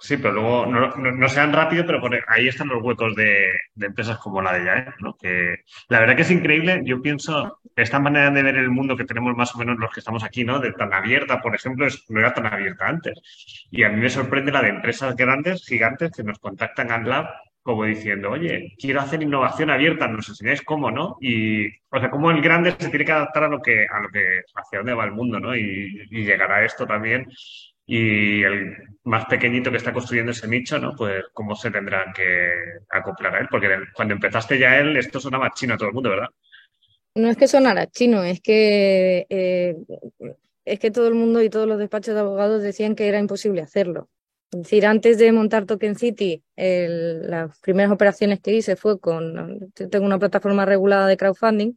Sí, pero luego no, sean rápido, pero ahí están los huecos de, empresas como la de Yael, ¿no? Que la verdad que es increíble. Yo pienso, esta manera de ver el mundo que tenemos más o menos los que estamos aquí, ¿no? De tan abierta, por ejemplo, no era tan abierta antes. Y a mí me sorprende la de empresas grandes, gigantes, que nos contactan al lab como diciendo, oye, quiero hacer innovación abierta, nos enseñáis cómo, ¿no? Y, o sea, cómo el grande se tiene que adaptar a lo que, a lo que, hacia dónde va el mundo, ¿no? Y, y llegar a esto también y el más pequeñito que está construyendo ese nicho, ¿no? Pues cómo se tendrán que acoplar a él, porque cuando empezaste ya él, esto sonaba chino a todo el mundo, ¿verdad? No es que sonara chino, es que eh, es que todo el mundo y todos los despachos de abogados decían que era imposible hacerlo. Es decir, antes de montar Token City, las primeras operaciones que hice fue con, tengo una plataforma regulada de crowdfunding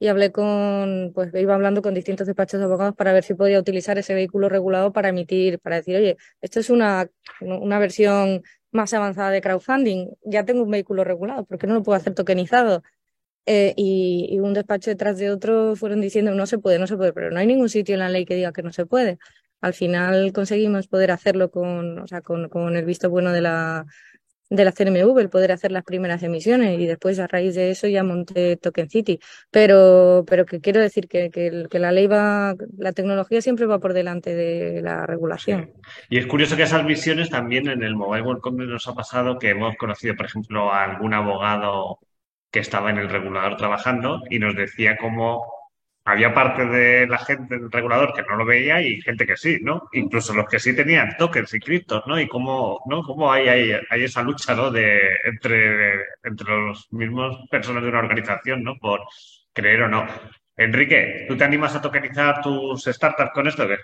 y hablé con, pues iba hablando con distintos despachos de abogados para ver si podía utilizar ese vehículo regulado para emitir, para decir, oye, esto es una, una versión más avanzada de crowdfunding, ya tengo un vehículo regulado, ¿por qué no lo puedo hacer tokenizado? Eh, y, un despacho detrás de otro fueron diciendo, no se puede, no se puede, pero no hay ningún sitio en la ley que diga que no se puede. Al final conseguimos poder hacerlo con, o sea, con, con el visto bueno de la, de la CNMV, el poder hacer las primeras emisiones y después a raíz de eso ya monté Token City. Pero, pero que quiero decir que, que, la ley va, la tecnología siempre va por delante de la regulación. Y es curioso que esas visiones también en el Mobile World Congress nos ha pasado que hemos conocido, por ejemplo, a algún abogado que estaba en el regulador trabajando y nos decía cómo había parte de la gente del regulador que no lo veía y gente que sí, ¿no? Incluso los que sí tenían tokens y criptos, ¿no? Y cómo, ¿no? Cómo hay, hay, hay esa lucha, ¿no? De, entre, entre los mismos personas de una organización, ¿no? Por creer o no. Enrique, ¿tú te animas a tokenizar tus startups con esto? ¿qué?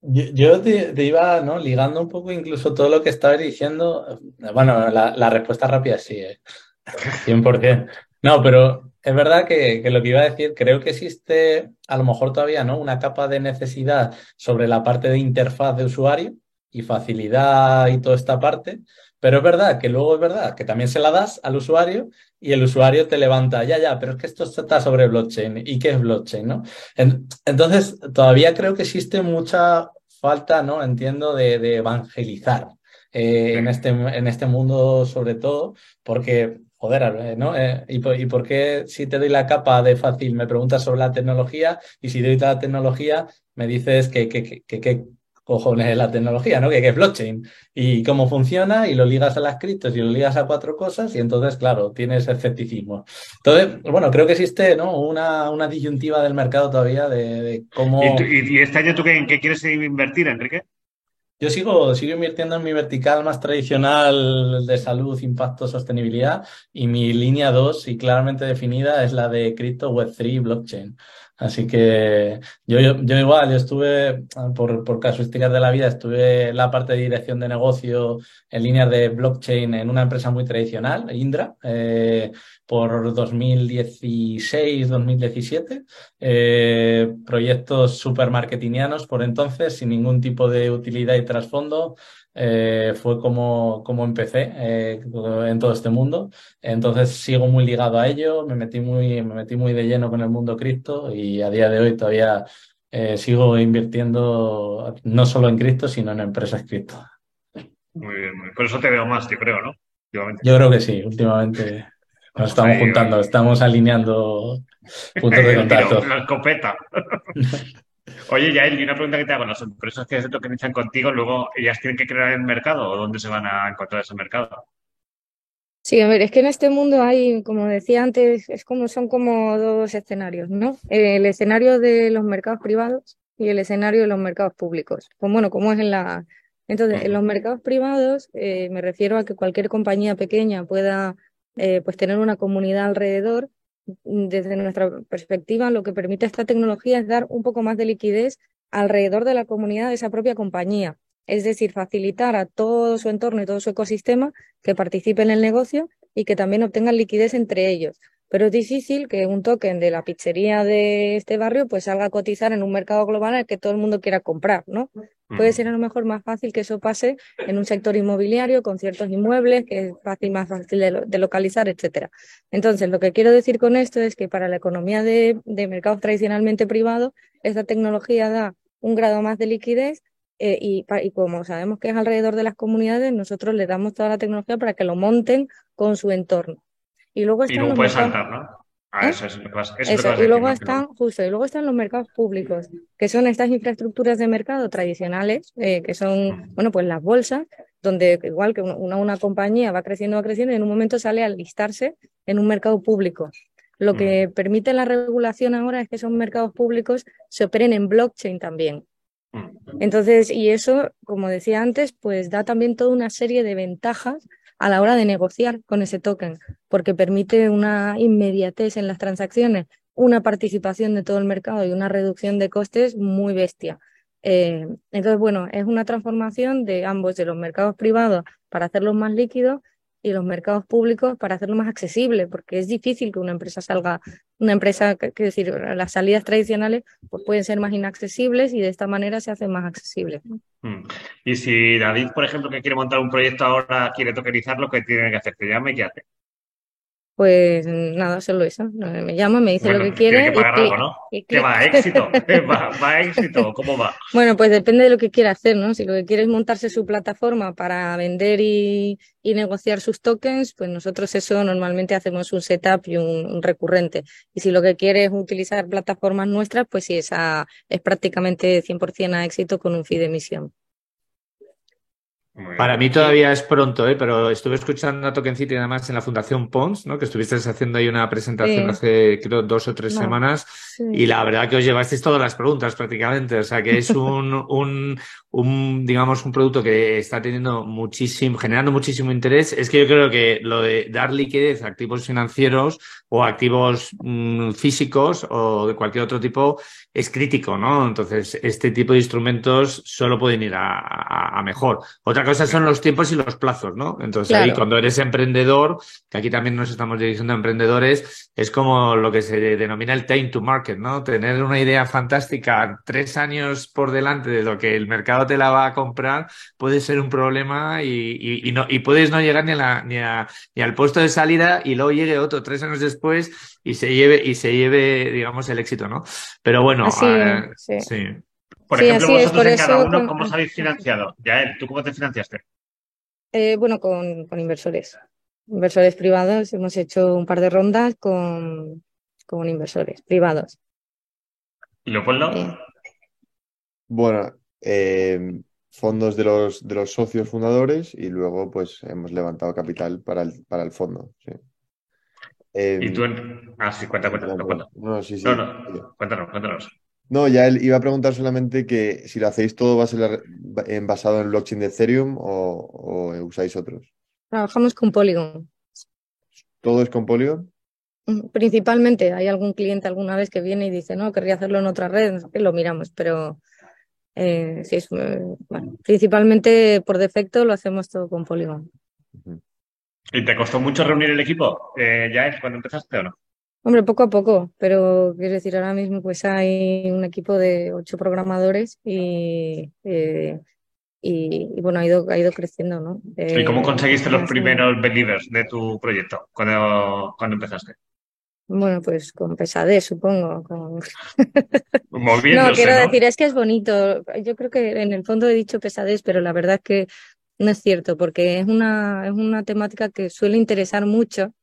Yo, te, iba ¿no? ligando un poco incluso todo lo que estabas diciendo. Bueno, la, respuesta rápida sí, ¿eh? 100%. No, pero es verdad que, lo que iba a decir, creo que existe a lo mejor todavía ¿no? una capa de necesidad sobre la parte de interfaz de usuario y facilidad y toda esta parte, pero es verdad que luego es verdad que también se la das al usuario y el usuario te levanta, ya, ya, pero es que esto está sobre blockchain. ¿Y qué es blockchain? ¿no? Entonces, todavía creo que existe mucha falta, ¿no? Entiendo, de, evangelizar eh, en, este, en este mundo sobre todo, porque joder, ¿no? Eh, ¿y, por, qué si te doy la capa de fácil me preguntas sobre la tecnología y si doy la tecnología me dices que qué cojones es la tecnología, ¿no? Que, es blockchain y cómo funciona y lo ligas a las criptos y lo ligas a cuatro cosas y entonces, claro, tienes escepticismo. Entonces, bueno, creo que existe, ¿no? Una, una disyuntiva del mercado todavía de, cómo... ¿Y, este año tú qué, en qué quieres invertir, Enrique? Yo sigo, sigo invirtiendo en mi vertical más tradicional de salud, impacto, sostenibilidad y mi línea 2 y claramente definida es la de cripto Web3 blockchain. Así que yo, yo, igual, yo estuve, por, por casuísticas de la vida, estuve la parte de dirección de negocio en líneas de blockchain en una empresa muy tradicional, Indra, eh, por 2016, 2017. Eh, proyectos super marketingianos por entonces, sin ningún tipo de utilidad y trasfondo. Eh, fue como, como empecé eh, en todo este mundo. Entonces sigo muy ligado a ello, me metí muy, me metí muy de lleno con el mundo cripto y a día de hoy todavía eh, sigo invirtiendo no solo en cripto, sino en empresas cripto. Muy bien, por eso te veo más, yo creo, ¿no? Yo creo que sí, últimamente nos estamos juntando, estamos alineando puntos de contacto. Escopeta. Oye, Yael, y una pregunta que te hago. Las empresas que se tokenizan contigo, luego ellas tienen que crear el mercado o dónde se van a encontrar ese mercado. Sí, a ver, es que en este mundo hay, como decía antes, es como, son como dos escenarios, ¿no? El escenario de los mercados privados y el escenario de los mercados públicos. Pues bueno, como es en la... Entonces, en los mercados privados eh, me refiero a que cualquier compañía pequeña pueda eh, pues tener una comunidad alrededor desde nuestra perspectiva, lo que permite esta tecnología es dar un poco más de liquidez alrededor de la comunidad de esa propia compañía. Es decir, facilitar a todo su entorno y todo su ecosistema que participe en el negocio y que también obtengan liquidez entre ellos. Pero es difícil que un token de la pizzería de este barrio pues salga a cotizar en un mercado global al que todo el mundo quiera comprar, ¿no? Puede ser a lo mejor más fácil que eso pase en un sector inmobiliario con ciertos inmuebles, que es fácil, más fácil de, localizar, etcétera. Entonces, lo que quiero decir con esto es que para la economía de, mercados tradicionalmente privados, esta tecnología da un grado más de liquidez eh, y, como sabemos que es alrededor de las comunidades, nosotros le damos toda la tecnología para que lo monten con su entorno. Y luego están puede saltar, ¿no? Ah, ¿Eh? eso y luego están, justo, y luego están los mercados públicos, que son estas infraestructuras de mercado tradicionales, eh, que son, bueno, pues las bolsas, donde igual que una, una compañía va creciendo, va creciendo, y en un momento sale a listarse en un mercado público. Lo que permite la regulación ahora es que esos mercados públicos se operen en blockchain también. Entonces, y eso, como decía antes, pues da también toda una serie de ventajas a la hora de negociar con ese token, porque permite una inmediatez en las transacciones, una participación de todo el mercado y una reducción de costes muy bestia. Eh, entonces, bueno, es una transformación de ambos, de los mercados privados para hacerlos más líquidos y los mercados públicos para hacerlo más accesible, porque es difícil que una empresa salga, una empresa, que decir, las salidas tradicionales pues pueden ser más inaccesibles y de esta manera se hacen más accesibles. Mm. Y si David, por ejemplo, que quiere montar un proyecto ahora, quiere tokenizarlo, ¿qué tiene que hacer? ¿Te llame y qué hace? Pues nada, solo eso. Me llama, me dice lo que quiere. Tiene que pagar algo, ¿no? ¿Qué va? ¿Éxito? ¿Va, ¿Va éxito? ¿Cómo va? Bueno, pues depende de lo que quiera hacer, ¿no? Si lo que quiere es montarse su plataforma para vender y, negociar sus tokens, pues nosotros eso normalmente hacemos un setup y un, recurrente. Y si lo que quiere es utilizar plataformas nuestras, pues sí, esa es prácticamente 100% a éxito con un fee de emisión. Para mí todavía es pronto, ¿eh? pero estuve escuchando a Token City además en la Fundación Pons, ¿no? que estuviste haciendo ahí una presentación hace creo dos o tres semanas. Y la verdad que os llevasteis todas las preguntas prácticamente, o sea que es un, un, un, digamos, un producto que está teniendo muchísimo, generando muchísimo interés. Es que yo creo que lo de dar liquidez a activos financieros o activos mm, físicos o de cualquier otro tipo es crítico, ¿no? Entonces, este tipo de instrumentos solo pueden ir a, a mejor. Otra cosa son los tiempos y los plazos, ¿no? Entonces ahí cuando eres emprendedor, que aquí también nos estamos dirigiendo a emprendedores, es como lo que se denomina el time to market, ¿no? Tener una idea fantástica tres años por delante de lo que el mercado te la va a comprar puede ser un problema y, y, no, y puedes no llegar ni, a la, ni, a, ni al puesto de salida y luego llegue otro tres años después y se lleve, y se lleve, digamos, el éxito, ¿no? Pero bueno, eh, sí. Por ejemplo, vosotros en cada uno, ¿cómo os habéis financiado? Yael, ¿tú cómo te financiaste? Eh, bueno, con, inversores. Inversores privados. Hemos hecho un par de rondas con, con inversores privados. ¿Y Leopoldo? Eh. Bueno, eh, fondos de los, de los socios fundadores y luego pues hemos levantado capital para el, para el fondo. Sí. ¿Y tú en... Ah, sí, cuéntame, cuéntanos. No, sí, sí. No, no, cuéntanos, cuéntanos. No, ya él iba a preguntar solamente que si lo hacéis todo basado en blockchain de Ethereum o, usáis otros. Trabajamos con Polygon. ¿Todo es con Polygon? Mm, principalmente, hay algún cliente alguna vez que viene y dice, no, querría hacerlo en otra red, lo miramos, pero eh, sí, es, eh, bueno, principalmente por defecto lo hacemos todo con Polygon. ¿Y te costó mucho reunir el equipo, eh, ya es cuando empezaste o no? Hombre, poco a poco, pero quiero decir, ahora mismo pues hay un equipo de ocho programadores y, eh, y, bueno, ha ido, ha ido creciendo, ¿no? ¿Y cómo conseguiste los primeros believers de tu proyecto cuando, cuando empezaste? Bueno, pues con pesadez, supongo. Con... no, quiero decir, es que es bonito. Yo creo que en el fondo he dicho pesadez, pero la verdad es que no es cierto, porque es una, es una temática que suele interesar mucho.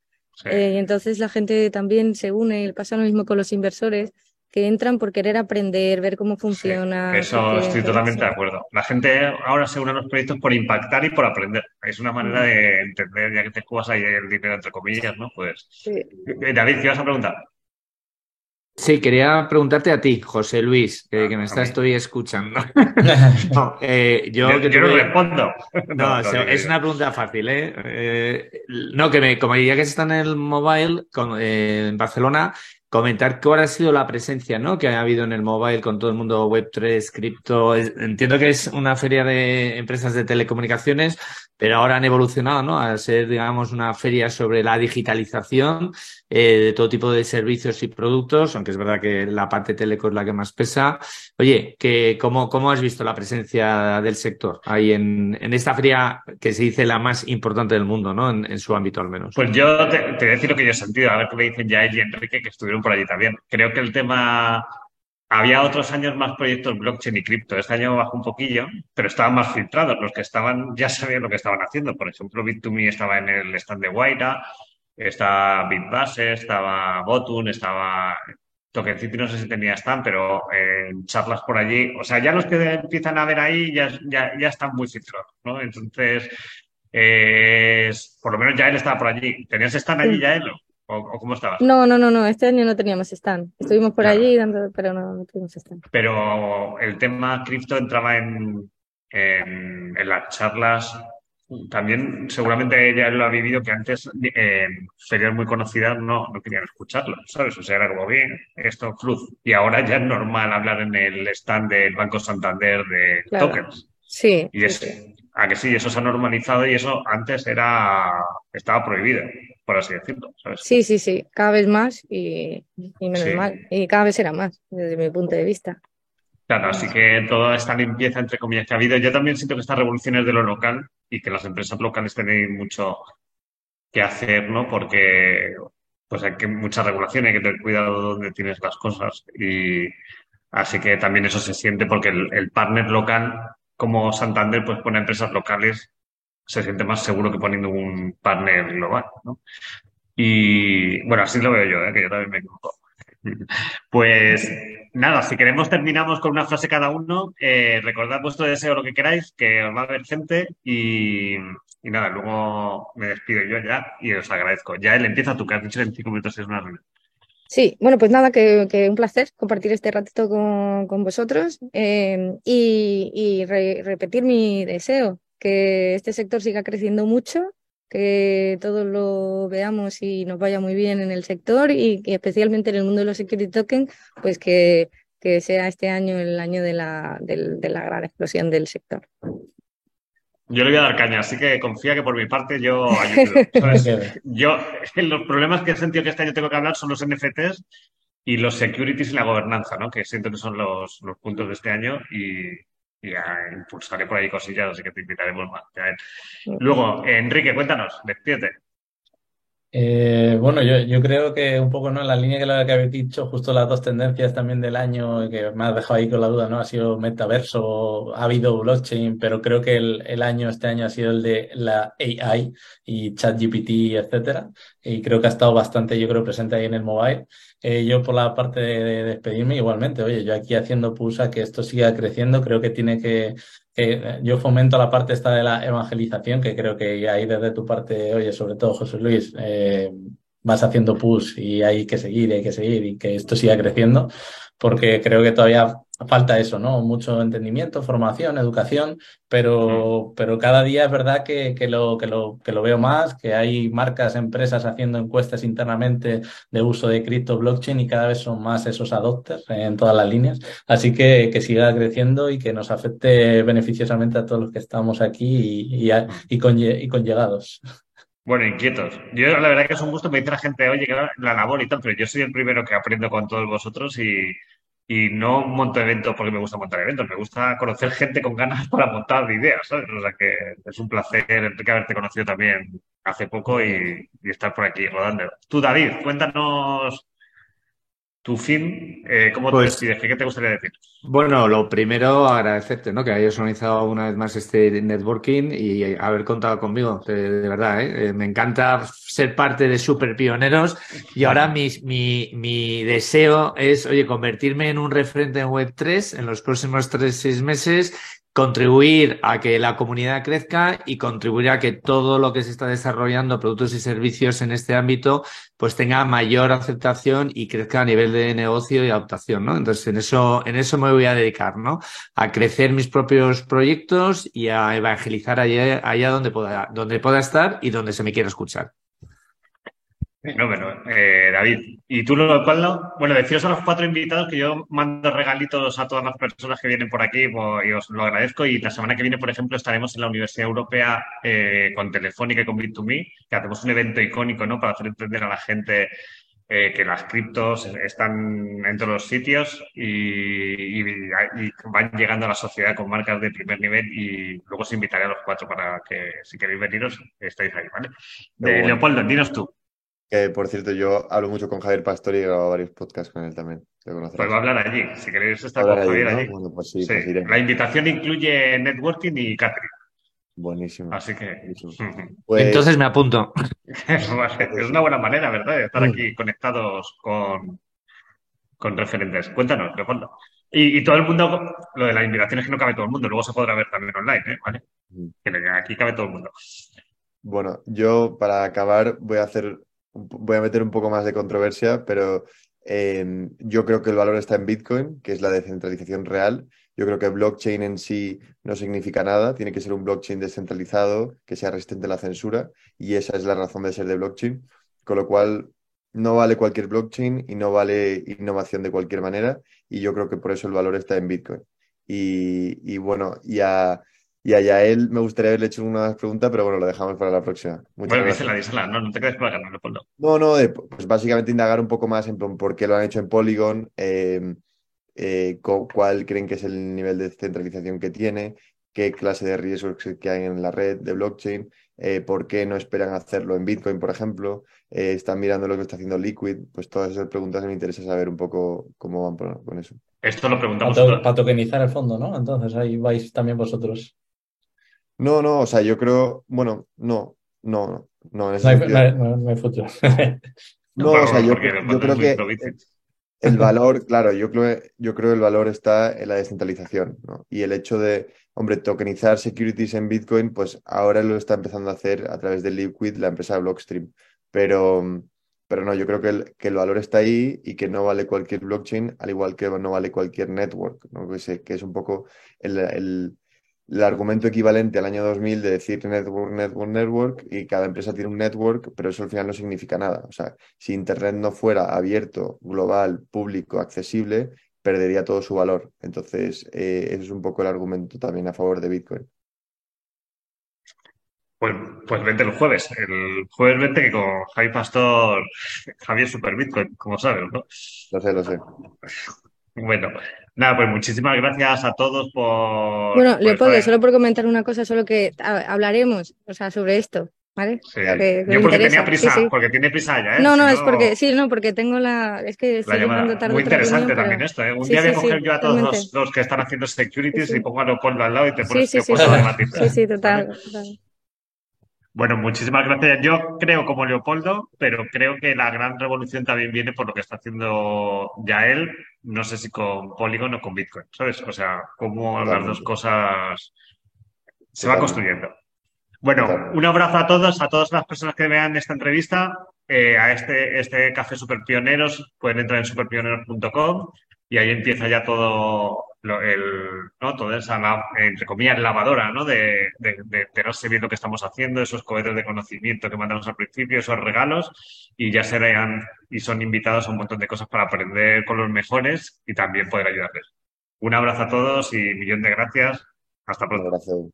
Eh, y entonces la gente también se une, y pasa lo mismo con los inversores que entran por querer aprender, ver cómo funciona. eso estoy totalmente de acuerdo. La gente ahora se une a los proyectos por impactar y por aprender. Es una manera de entender, ya que te juegas ahí el dinero, entre comillas, ¿no? Pues. Eh, David, ¿qué vas a preguntar? Sí, quería preguntarte a ti, José Luis, que, me estás estoy escuchando. no, eh, yo, yo, no respondo. No, es una pregunta fácil, ¿eh? ¿eh? no, que me, como ya que está en el mobile con, en Barcelona, comentar cuál ha sido la presencia ¿no? que ha habido en el mobile con todo el mundo Web3, cripto. Entiendo que es una feria de empresas de telecomunicaciones, pero ahora han evolucionado ¿no? a ser, digamos, una feria sobre la digitalización eh, de todo tipo de servicios y productos, aunque es verdad que la parte teleco es la que más pesa. Oye, que, ¿cómo, ¿cómo has visto la presencia del sector ahí en, en esta feria que se dice la más importante del mundo, ¿no? En, su ámbito al menos. Pues yo te, te, voy a decir lo que yo he sentido, a ver qué me dicen ya y Enrique, que estuvieron por allí también. Creo que el tema había otros años más proyectos blockchain y cripto. Este año bajó un poquillo, pero estaban más filtrados. Los que estaban ya sabían lo que estaban haciendo. Por ejemplo, Bit2Me estaba en el stand de Guaira, estaba Bitbase, estaba Botun, estaba Token City, no sé si tenía stand, pero en charlas por allí. O sea, ya los que empiezan a ver ahí ya, ya, ya están muy filtrados, ¿no? Entonces, por lo menos ya él estaba por allí. ¿Tenías stand allí ya él? ¿O, cómo estabas? No, no, no, no, este año no teníamos stand. Estuvimos por allí, dando, pero no, no, tuvimos stand. Pero el tema cripto entraba en, en, las charlas. También seguramente ella lo ha vivido que antes en ferias muy conocidas no, no querían escucharlo, ¿sabes? O sea, era como bien, esto cruz. Y ahora ya es normal hablar en el stand del Banco Santander de tokens. Sí. Y es, a que sí, eso se ha normalizado y eso antes era estaba prohibido por así decirlo. Sí, sí, sí, cada vez más y, menos mal. Y cada vez será más, desde mi punto de vista. Claro, así que toda esta limpieza, entre comillas, que ha habido, yo también siento que esta revolución es de lo local y que las empresas locales tienen mucho que hacer, ¿no? Porque pues hay que mucha regulación, hay que tener cuidado donde tienes las cosas y así que también eso se siente porque el, el partner local como Santander pues pone empresas locales se siente más seguro que poniendo un partner global, ¿no? Y bueno, así lo veo yo, ¿eh? que yo también me equivoco. Pues nada, si queremos terminamos con una frase cada uno. Eh, recordad vuestro deseo, lo que queráis, que os va a ver gente y, nada, luego me despido yo ya y os agradezco. Ya él empieza tú, que has dicho en cinco minutos es una reunión. Sí, bueno, pues nada, que, un placer compartir este ratito con, vosotros eh, y, repetir mi deseo, que este sector siga creciendo mucho, que todos lo veamos y nos vaya muy bien en el sector y, especialmente en el mundo de los security tokens, pues que, que sea este año el año de la, de, la gran explosión del sector. Yo le voy a dar caña, así que confía que por mi parte yo ayudo. yo, los problemas que he sentido que este año tengo que hablar son los NFTs y los securities y la gobernanza, ¿no? Que siento que son los, los puntos de este año y, y impulsaré por ahí cosillas, así que te invitaremos más. Luego, Enrique, cuéntanos, despídete. Eh, bueno, yo, yo, creo que un poco ¿no? en la línea que, lo que habéis dicho, justo las dos tendencias también del año que me has dejado ahí con la duda, ¿no? Ha sido metaverso, ha habido blockchain, pero creo que el, el año, este año ha sido el de la AI y ChatGPT, etcétera. Y creo que ha estado bastante, yo creo, presente ahí en el mobile. Eh, yo por la parte de, despedirme igualmente, oye, yo aquí haciendo pulsa que esto siga creciendo, creo que tiene que, yo fomento la parte esta de la evangelización, que creo que ahí desde tu parte, oye, sobre todo José Luis, eh, vas haciendo push y hay que seguir, hay que seguir y que esto siga creciendo, porque creo que todavía falta eso, ¿no? Mucho entendimiento, formación, educación, pero, mm. pero cada día es verdad que, que, lo, que, lo, que lo veo más, que hay marcas, empresas haciendo encuestas internamente de uso de cripto, blockchain y cada vez son más esos adopters en todas las líneas. Así que que siga creciendo y que nos afecte beneficiosamente a todos los que estamos aquí y, y, y, con, y con llegados. Bueno, inquietos. Yo la verdad que es un gusto, me dice la gente, oye, la labor y tal, pero yo soy el primero que aprendo con todos vosotros y, y no monto eventos porque me gusta montar eventos, me gusta conocer gente con ganas para montar ideas, ¿sabes? O sea que es un placer, Enrique, haberte conocido también hace poco y, y estar por aquí rodando. Tú, David, cuéntanos tu fin, eh, ¿cómo te pues decides? ¿Qué te gustaría decir? Bueno, lo primero, agradecerte, ¿no? Que hayas organizado una vez más este networking y haber contado conmigo, de, verdad, ¿eh? ¿eh? Me encanta ser parte de Super Pioneros y ahora mi, mi, mi, deseo es, oye, convertirme en un referente en Web3 en los próximos tres, seis meses contribuir a que la comunidad crezca y contribuir a que todo lo que se está desarrollando, productos y servicios en este ámbito, pues tenga mayor aceptación y crezca a nivel de negocio y adaptación, ¿no? Entonces, en eso, en eso me voy a dedicar, ¿no? A crecer mis propios proyectos y a evangelizar allá, allá donde pueda, donde pueda estar y donde se me quiera escuchar. Bueno, eh, David. ¿Y tú, lo cual Bueno, deciros a los cuatro invitados que yo mando regalitos a todas las personas que vienen por aquí pues, y os lo agradezco. Y la semana que viene, por ejemplo, estaremos en la Universidad Europea eh, con Telefónica y con Bit2Me, que hacemos un evento icónico, ¿no? Para hacer entender a la gente eh, que las criptos están en todos los sitios y, van llegando a la sociedad con marcas de primer nivel y luego os invitaré a los cuatro para que si queréis veniros estáis ahí, ¿vale? Leopoldo, dinos tú por cierto, yo hablo mucho con Javier Pastor y he grabado varios podcasts con él también. Pues va a hablar allí, si queréis estar con Javier allí. Pues sí, pues La invitación incluye networking y catering. Buenísimo. Así que. Pues Entonces me apunto. es una buena manera, ¿verdad? De estar aquí conectados con, con referentes. Cuéntanos, Leopoldo. Y, y, todo el mundo, lo de la invitación es que no cabe todo el mundo, luego se podrá ver también online, ¿eh? ¿Vale? Mm. aquí cabe todo el mundo. Bueno, yo para acabar voy a hacer voy a meter un poco más de controversia, pero em, yo creo que el valor está en Bitcoin, que es la descentralización real. Yo creo que blockchain en sí no significa nada, tiene que ser un blockchain descentralizado que sea resistente a la censura y esa es la razón de ser de blockchain, con lo cual no vale cualquier blockchain y no vale innovación de cualquier manera y yo creo que por eso el valor está en Bitcoin. Y, bueno, y a, y a él me gustaría haberle hecho una pregunta, pero bueno, lo dejamos para la próxima. bueno, dísela, dísela. No, no te quedes por acá, no, Leopoldo. No, no, pues básicamente indagar un poco más en por qué lo han hecho en Polygon, em, eh, cuál creen que es el nivel de centralización que tiene, qué clase de riesgos que hay en la red de blockchain, eh, por qué no esperan hacerlo en Bitcoin, por ejemplo, eh, están mirando lo que está haciendo Liquid, pues todas esas preguntas me interesa saber un poco cómo van con eso. Esto lo preguntamos. Para, para tokenizar el fondo, ¿no? Entonces ahí vais también vosotros. No, no, o sea, yo creo, bueno, no, no, no, no, no, hay, futuro. no, o sea, yo, creo que el valor, claro, yo creo, yo creo el valor está en la descentralización, ¿no? Y el hecho de, hombre, tokenizar securities en Bitcoin, pues ahora lo está empezando a hacer a través de Liquid, la empresa Blockstream. Pero, pero no, yo creo que el, que el valor está ahí y que no vale cualquier blockchain, al igual que no vale cualquier network, ¿no? Que, que es un poco el el argumento equivalente al año 2000 de decir network, network, network y cada empresa tiene un network, pero eso al final no significa nada. O sea, si Internet no fuera abierto, global, público, accesible, perdería todo su valor. Entonces, eh, ese es un poco el argumento también a favor de Bitcoin. Pues, pues vente el jueves. El jueves vente con Javi Pastor, Javier Super Bitcoin, como sabes, ¿no? Lo sé, lo sé. Bueno, nada, pues muchísimas gracias a todos por. Bueno, Leopoldo, solo por comentar una cosa, solo que hablaremos, o sea, sobre esto. ¿Vale? Sí. Yo porque tenía prisa, porque tiene prisa ya, ¿eh? No, no, es porque, sí, no, porque tengo la, es que estoy llamando tarde. Muy interesante también esto, ¿eh? Un día voy a coger yo a todos los, que están haciendo securities y pongo a Leopoldo al lado y te pones sí, sí, sí, sí, sí, total, total. Bueno, muchísimas gracias. Yo creo como Leopoldo, pero creo que la gran revolución también viene por lo que está haciendo ya él, no sé si con Polygon o con Bitcoin, ¿sabes? O sea, cómo las dos cosas se van construyendo. Bueno, un abrazo a todos, a todas las personas que vean esta entrevista, eh, a este, este café Super Pioneros, pueden entrar en superpioneros.com y ahí empieza ya todo el, ¿no? toda esa, entre comillas, lavadora, ¿no? De, de, de enterarse bien lo que estamos haciendo, esos cohetes de conocimiento que mandamos al principio, esos regalos, y ya serán y son invitados a un montón de cosas para aprender con los mejores y también poder ayudarles. Un abrazo a todos y millón de gracias. Hasta pronto.